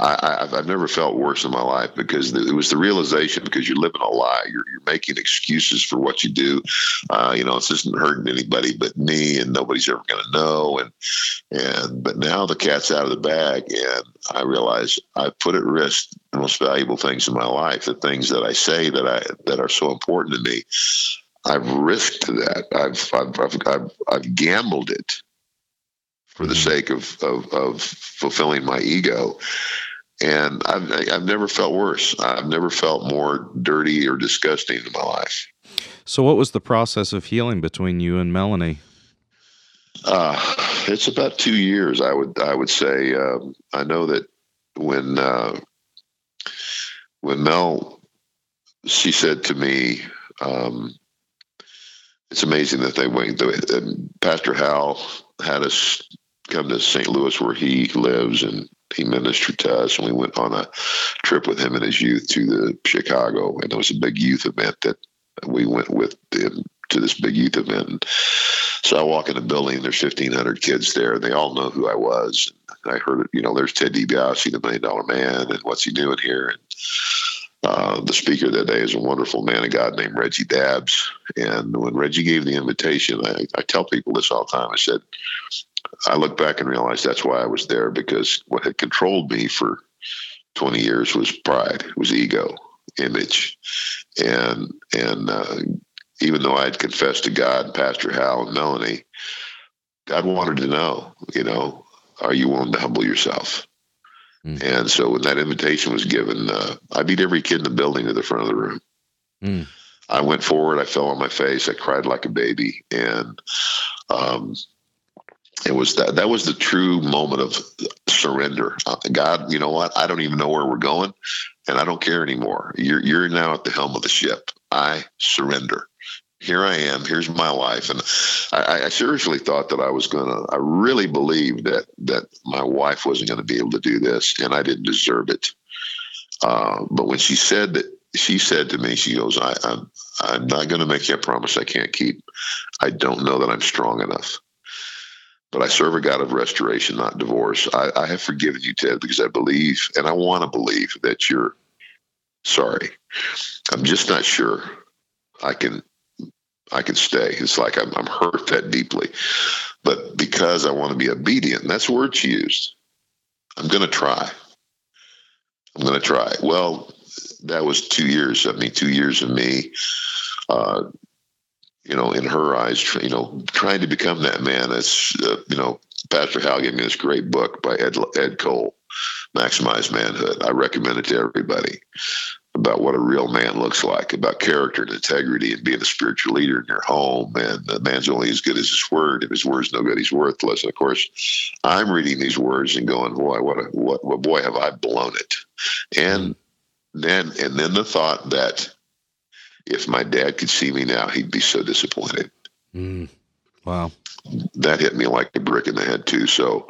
I, I've, I've never felt worse in my life because it was the realization because you're living a lie. You're, you're making excuses for what you do. Uh, you know, it's isn't hurting anybody but me, and nobody's ever going to know. And and but now the cat's out of the bag, and I realize I put at risk the most valuable things in my life, the things that I say that I that are so important to me. I've risked that. I've I've I've, I've, I've gambled it for the Mhm. sake of, of of fulfilling my ego. And I've I've never felt worse. I've never felt more dirty or disgusting in my life. So what was the process of healing between you and Melanie? Uh, it's about two years. I would I would say. Um, I know that when uh, when Mel, she said to me, um, "It's amazing that they went." The, Pastor Hal had us come to St. Louis, where he lives, and he ministered to us, and we went on a trip with him and his youth to the Chicago, and it was a big youth event that we went with him to this big youth event. And so I walk in the building, there's 1,500 kids there, and they all know who I was. I heard, you know, there's Ted DiBiase, the Million Dollar Man, and what's he doing here? And uh, the speaker that day is a wonderful man of God named Reggie Dabbs. And when Reggie gave the invitation, I, I tell people this all the time. I said, I look back and realize that's why I was there because what had controlled me for 20 years was pride, was ego, image, and and uh, even though I had confessed to God, Pastor Hal and Melanie, God wanted to know, you know, are you willing to humble yourself? Mm. And so when that invitation was given, uh, I beat every kid in the building to the front of the room. Mm. I went forward. I fell on my face. I cried like a baby, and um, it was that that was the true moment of surrender. Uh, God, you know what? I don't even know where we're going, and I don't care anymore. You're you're now at the helm of the ship. I surrender. Here I am. Here's my life, and I, I seriously thought that I was gonna. I really believed that that my wife wasn't going to be able to do this, and I didn't deserve it. Uh, but when she said that, she said to me, she goes, I, "I'm I'm not going to make you a promise I can't keep. I don't know that I'm strong enough." But I serve a God of restoration, not divorce. I, I have forgiven you, Ted, because I believe and I want to believe that you're sorry. I'm just not sure I can I can stay. It's like I'm, I'm hurt that deeply, but because I want to be obedient, that's the word she used. I'm going to try. I'm going to try. Well, that was two years. I mean, two years of me. Uh, you know, in her eyes, you know, trying to become that man. That's, uh, you know, Pastor Hal gave me this great book by Ed, Ed Cole, Maximize Manhood. I recommend it to everybody about what a real man looks like, about character and integrity and being a spiritual leader in your home. And a man's only as good as his word. If his word's no good, he's worthless. And of course, I'm reading these words and going, boy, what, a, what, what boy, have I blown it. And then, and then the thought that if my dad could see me now, he'd be so disappointed. Mm. Wow. That hit me like a brick in the head too. So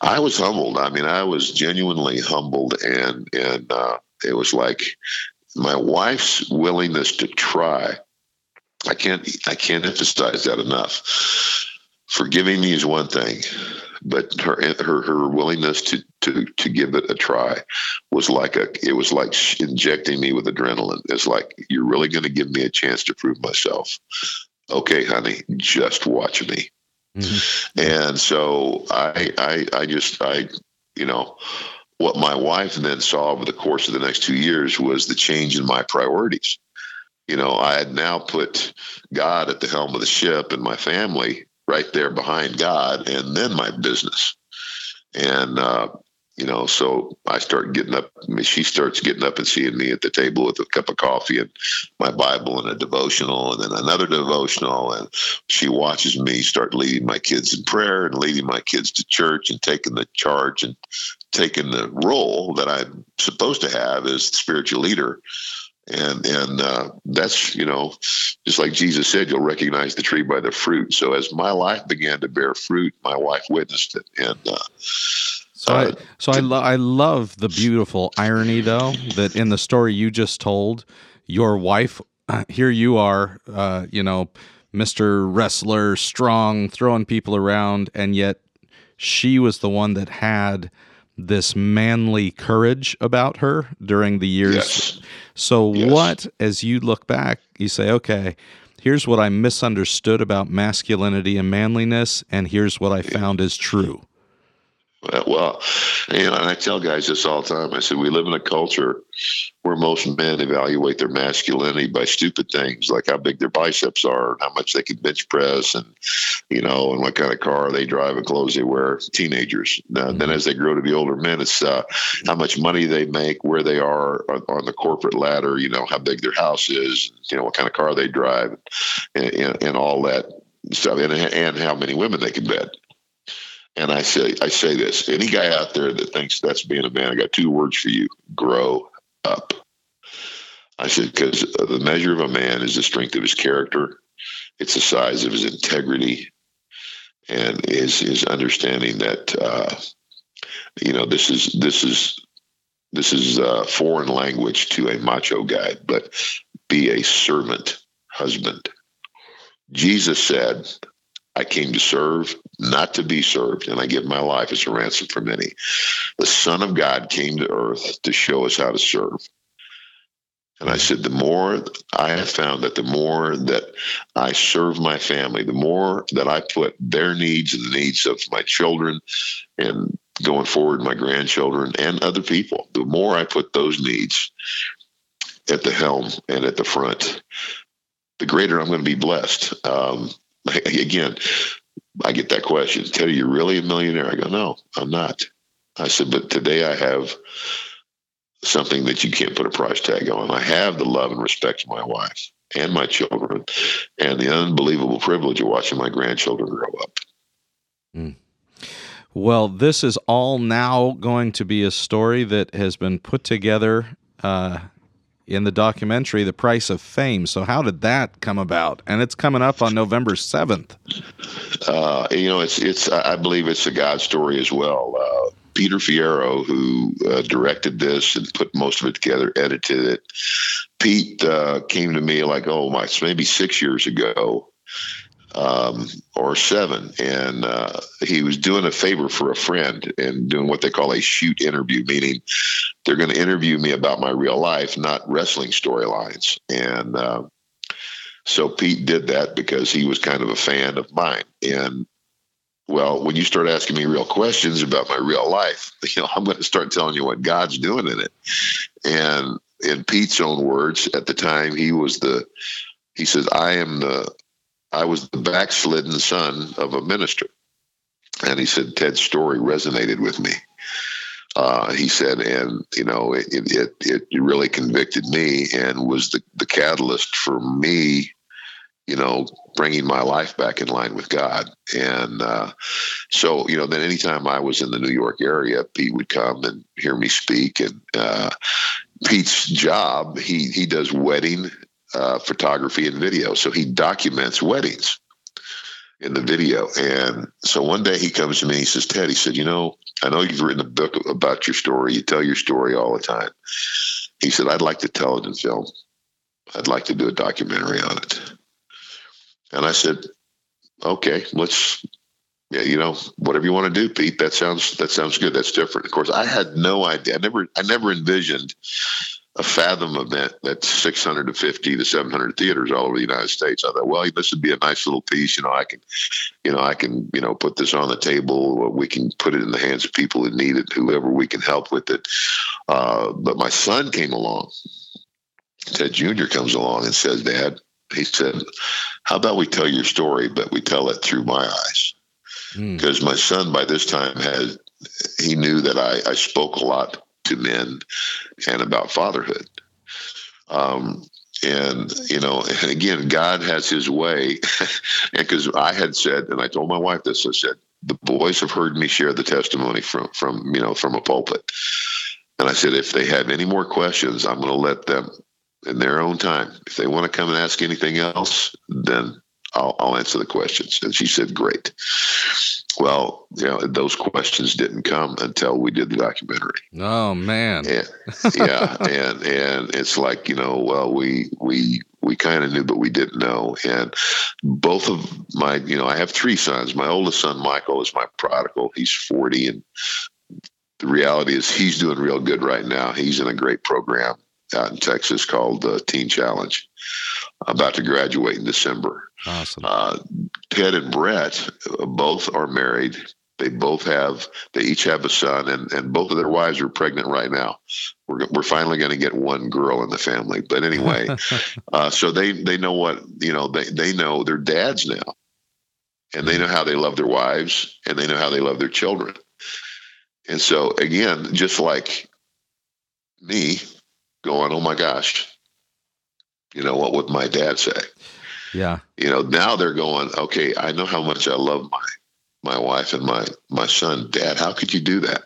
I was humbled. I mean, I was genuinely humbled, and and uh, it was like my wife's willingness to try. I can't I can't emphasize that enough. Forgiving me is one thing, but her her her willingness to to to give it a try was like a it was like injecting me with adrenaline. It's like you're really going to give me a chance to prove myself. Okay, honey, just watch me. Mm-hmm. And so I I I just I you know what my wife then saw over the course of the next two years was the change in my priorities. You know, I had now put God at the helm of the ship and my family right there behind God and then my business. And, uh, you know, so I start getting up. I mean, she starts getting up and seeing me at the table with a cup of coffee and my Bible and a devotional, and then another devotional. And she watches me start leading my kids in prayer and leading my kids to church and taking the charge and taking the role that I'm supposed to have as the spiritual leader and and uh, that's you know just like jesus said you'll recognize the tree by the fruit. So as my life began to bear fruit my wife witnessed it. And uh, so I, uh, so I, lo- I love the beautiful irony though that in the story you just told your wife uh, here you are uh, you know mr wrestler strong throwing people around and yet she was the one that had this manly courage about her during the years. Yes. So, yes. what, as you look back, you say, okay, here's what I misunderstood about masculinity and manliness, and here's what I found is true. Well, you know, and I tell guys this all the time. I said we live in a culture where most men evaluate their masculinity by stupid things like how big their biceps are, and how much they can bench press, and you know, and what kind of car they drive and clothes they wear. Teenagers. Now, mm-hmm. Then, as they grow to be older men, it's uh, how much money they make, where they are on, on, the corporate ladder. You know, how big their house is. You know, what kind of car they drive, and, and, and all that stuff, and, and how many women they can bed. And I say, I say this: any guy out there that thinks that's being a man, I got two words for you: grow up. I said because the measure of a man is the strength of his character, it's the size of his integrity, and his his understanding that uh, you know this is this is this is a foreign language to a macho guy, but be a servant husband. Jesus said, I came to serve, not to be served, and I give my life as a ransom for many. The Son of God came to earth to show us how to serve. And I said, the more I have found that the more that I serve my family, the more that I put their needs and the needs of my children and going forward, my grandchildren and other people, the more I put those needs at the helm and at the front, the greater I'm going to be blessed. Um, again, I get that question. Teddy, you're really a millionaire? I go, no, I'm not. I said, but today I have something that you can't put a price tag on. I have the love and respect of my wife and my children and the unbelievable privilege of watching my grandchildren grow up. Mm. Well, this is all now going to be a story that has been put together uh, in the documentary The Price of Fame. So how did that come about? And it's coming up on November 7th. Uh, you know, it's it's I believe it's a God story as well. Uh, Peter Fierro, who uh, directed this and put most of it together, edited it. Pete uh, came to me like, oh my, maybe six years ago, um, or seven, and uh, he was doing a favor for a friend and doing what they call a shoot interview, meaning they're going to interview me about my real life, not wrestling storylines. And uh, so Pete did that because he was kind of a fan of mine. And well, when you start asking me real questions about my real life, you know, I'm going to start telling you what God's doing in it. And in Pete's own words, at the time, he was the he says, I am the I was the backslidden son of a minister. And he said, Ted's story resonated with me. Uh, he said, and you know, it, it, it really convicted me and was the, the catalyst for me, you know, bringing my life back in line with God. And uh, so, you know, then anytime I was in the New York area, Pete would come and hear me speak. And uh, Pete's job, he he does wedding uh, photography and video. So he documents weddings in the video. And so one day he comes to me and he says, Ted, he said, You know, I know you've written a book about your story. You tell your story all the time. He said, I'd like to tell it in film. I'd like to do a documentary on it. And I said, Okay, let's yeah, you know, whatever you want to do, Pete. That sounds that sounds good. That's different. Of course, I had no idea. I never I never envisioned a Fathom event that's 650 to 700 theaters all over the United States. I thought, well, this would be a nice little piece. You know, I can, you know, I can, you know, put this on the table. We can put it in the hands of people who need it, whoever we can help with it. Uh, but my son came along. Ted Jr. comes along and says, Dad, he said, how about we tell your story, but we tell it through my eyes? Because mm. my son by this time had, he knew that I, I spoke a lot to men and about fatherhood. Um, and you know, and again, God has His way, and because I had said, and I told my wife this, I said, the boys have heard me share the testimony from from you know from a pulpit, and I said, if they have any more questions, I'm going to let them in their own time. If they want to come and ask anything else, then I'll, I'll answer the questions. And she said, great. Well, you know, those questions didn't come until we did the documentary. Oh man. And, yeah. and, and it's like, you know, well, we, we, we kind of knew, but we didn't know. And both of my, you know, I have three sons. My oldest son, Michael, is my prodigal. He's 40 and the reality is he's doing real good right now. He's in a great program out in Texas called the Teen Challenge. About to graduate in December. Awesome. Uh, Ted and Brett uh, both are married. They both have. They each have a son, and and both of their wives are pregnant right now. We're we're finally going to get one girl in the family. But anyway, uh, so they they know what you know. They they know their dads now, and they know how they love their wives, and they know how they love their children. And so again, just like me, going, oh my gosh, you know what would my dad say? Yeah. You know, now they're going, okay, I know how much I love my my wife and my my son. Dad, how could you do that?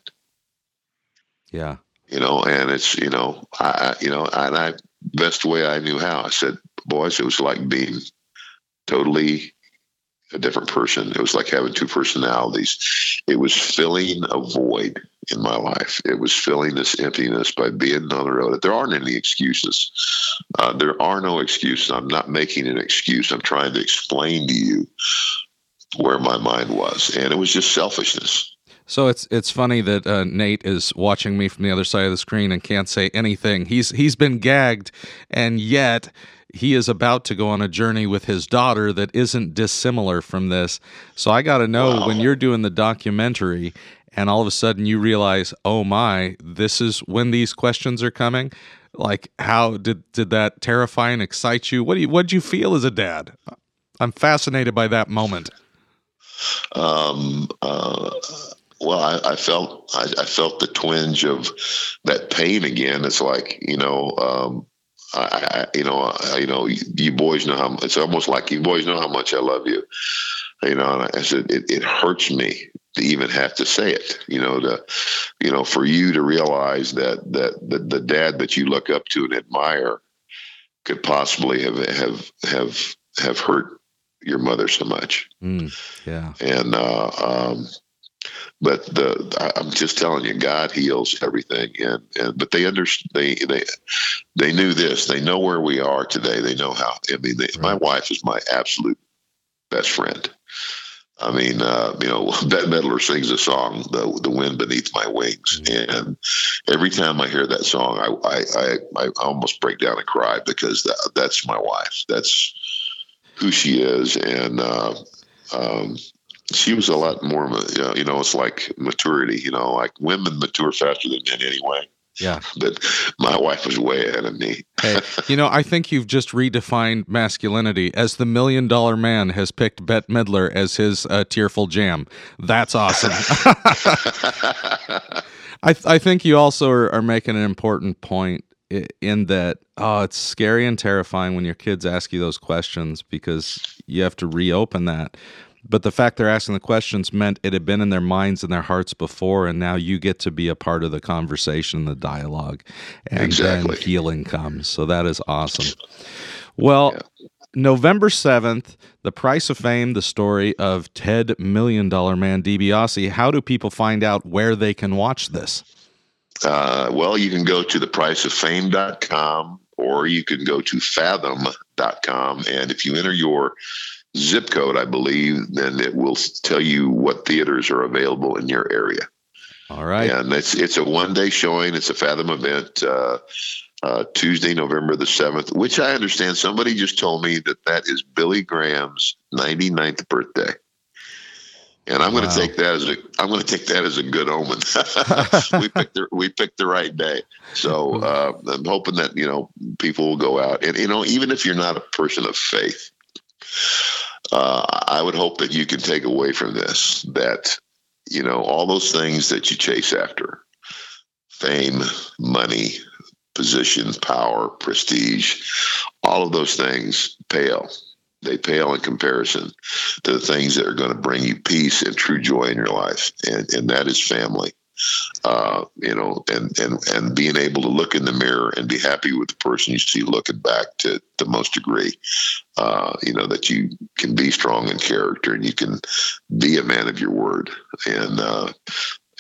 Yeah. You know, and it's you know, I you know, and I best way I knew how. I said, boys, it was like being totally a different person. It was like having two personalities. It was filling a void in my life. It was filling this emptiness by being on the road. There aren't any excuses. Uh, there are no excuses. I'm not making an excuse. I'm trying to explain to you where my mind was, and it was just selfishness. So it's it's funny that uh, Nate is watching me from the other side of the screen and can't say anything. He's he's been gagged, and yet he is about to go on a journey with his daughter that isn't dissimilar from this. So I got to know wow. when you're doing the documentary and all of a sudden you realize, "Oh my, this is when these questions are coming." Like how did did that terrify and excite you? What do you what did you feel as a dad? I'm fascinated by that moment. Um uh well, I, I felt I, I, felt the twinge of that pain again. It's like you know, um, I, I, you know, I, you know, you boys know how. It's almost like you boys know how much I love you. You know, and I said it, it hurts me to even have to say it. You know, to you know, for you to realize that that the, the dad that you look up to and admire could possibly have have have have hurt your mother so much. Mm, yeah, and uh, um, but the I'm just telling you, God heals everything, and, and but they under they they they knew this. They know where we are today. They know how. I mean, they, right. my wife is my absolute best friend. I mean, uh, you know, Bette Midler sings a song, "The the Wind Beneath My Wings," mm-hmm. and every time I hear that song, I, I I, I almost break down and cry because that that's my wife. That's who she is, and uh, um, she was a lot more, you know, it's like maturity, you know, like women mature faster than men anyway. Yeah. But my wife was way ahead of me. hey, you know, I think you've just redefined masculinity as the million dollar man has picked Bette Midler as his uh, tearful jam. That's awesome. I, th- I think you also are, are making an important point in that oh it's scary and terrifying when your kids ask you those questions because you have to reopen that but the fact they're asking the questions meant it had been in their minds and their hearts before and now you get to be a part of the conversation the dialogue and exactly. then healing comes so that is awesome Well, Yeah. November 7th, The Price of Fame, the story of Ted Million Dollar Man DiBiase. How do people find out where they can watch this? Uh, well, you can go to thepriceoffame.com or you can go to fathom.com. And if you enter your zip code, I believe, then it will tell you what theaters are available in your area. All right. And it's it's a one day showing. It's a Fathom event. Uh, uh, Tuesday, November the 7th, which I understand somebody just told me that that is Billy Graham's 99th birthday. And I'm going to take that as a I'm going to take that as a good omen. we picked the we picked the right day. So uh, I'm hoping that you know people will go out and you know even if you're not a person of faith, uh, I would hope that you can take away from this that you know all those things that you chase after, fame, money, position, power, prestige, all of those things pale. They pale in comparison to the things that are going to bring you peace and true joy in your life, and and that is family. Uh, you know, and and and being able to look in the mirror and be happy with the person you see looking back to the most degree. Uh, you know that you can be strong in character and you can be a man of your word. And uh,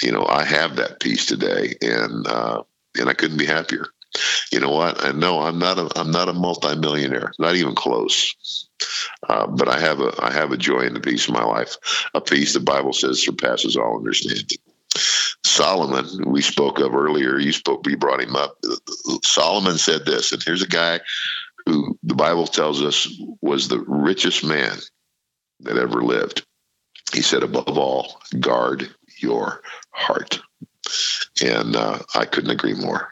you know, I have that peace today, and uh, and I couldn't be happier. You know what? I know I'm not a I'm not a multimillionaire, not even close. Uh, but I have a I have a joy and a peace in my life, a peace the Bible says surpasses all understanding. Solomon, we spoke of earlier. You spoke, you brought him up. Solomon said this, and here's a guy who the Bible tells us was the richest man that ever lived. He said, above all, guard your heart. And uh, I couldn't agree more.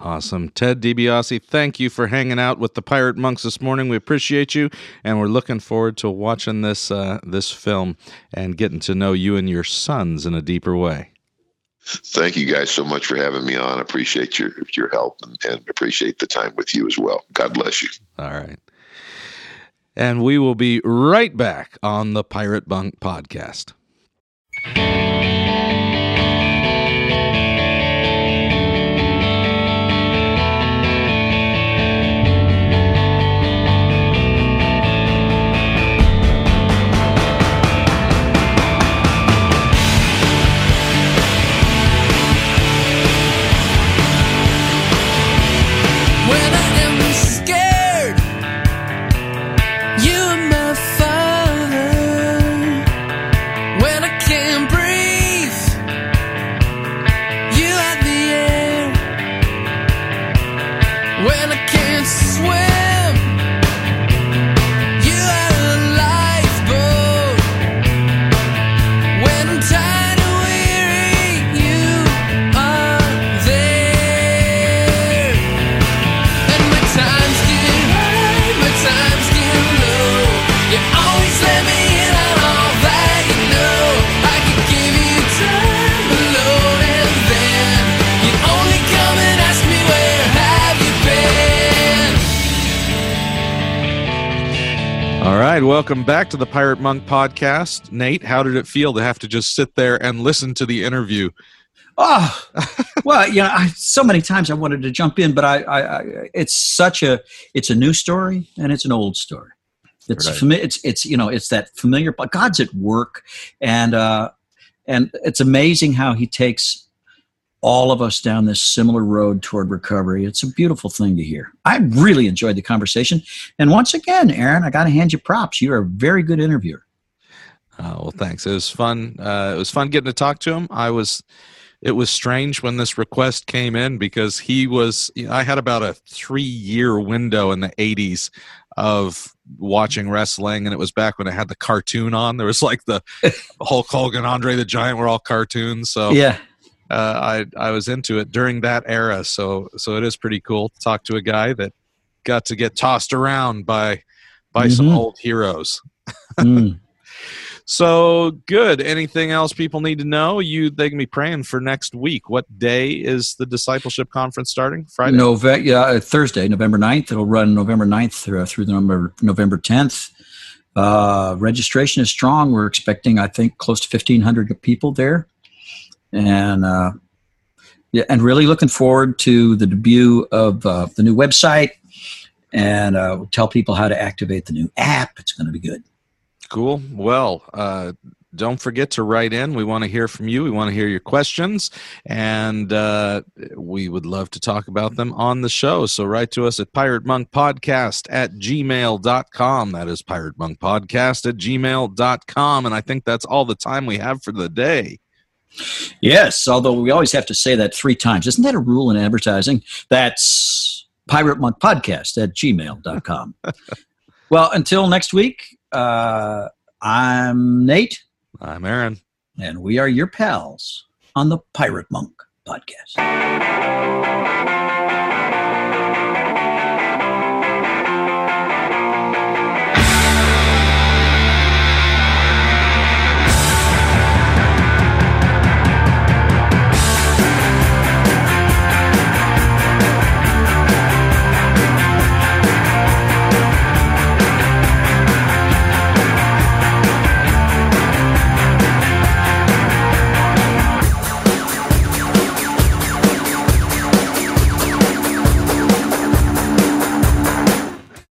Awesome. Ted DiBiase, thank you for hanging out with the Pirate Monks this morning. We appreciate you, and we're looking forward to watching this uh, this film and getting to know you and your sons in a deeper way. Thank you guys so much for having me on. I appreciate your your help and, and appreciate the time with you as well. God bless you. All right. And we will be right back on the Pirate Monk podcast. Right, welcome back to the Pirate Monk podcast. Nate, how did it feel to have to just sit there and listen to the interview? Oh, well, you know, I, so many times I wanted to jump in, but I, I, I, it's such a, it's a new story and it's an old story. It's Right. fami- it's it's you know it's that familiar. But God's at work, and uh, and it's amazing how He takes all of us down this similar road toward recovery. It's a beautiful thing to hear. I really enjoyed the conversation, and once again, Aaron, I got to hand you props. You're a very good interviewer. Uh, well, thanks. It was fun. Uh, it was fun getting to talk to him. I was. It was strange when this request came in because he was. You know, I had about a three-year window in the '80s of watching wrestling, and it was back when it had the cartoon on. There was like the Hulk Hogan, Andre the Giant were all cartoons. So Yeah, uh, I I was into it during that era. So so it is pretty cool to talk to a guy that got to get tossed around by by some Mhm. old heroes. Mm. So good. Anything else people need to know? You they can be praying for next week. What day is the discipleship conference starting? Friday. Nove- yeah, uh, Thursday, November 9th. It'll run November 9th through, through the number, November 10th. Uh, registration is strong. We're expecting, I think, close to 1,500 people there. And uh, yeah, and really looking forward to the debut of uh, the new website and uh, tell people how to activate the new app. It's going to be good. Cool. Well, uh, don't forget to write in. We want to hear from you. We want to hear your questions, and uh, we would love to talk about them on the show. So write to us at Pirate Monk Podcast at gmail.com. That is Pirate Monk Podcast at gmail.com. And I think that's all the time we have for the day. Yes, although we always have to say that three times. Isn't that a rule in advertising? That's Pirate Monk Podcast at gmail.com. well, until next week, uh, I'm Nate, I'm Aaron. and we are your pals on the Pirate Monk Podcast.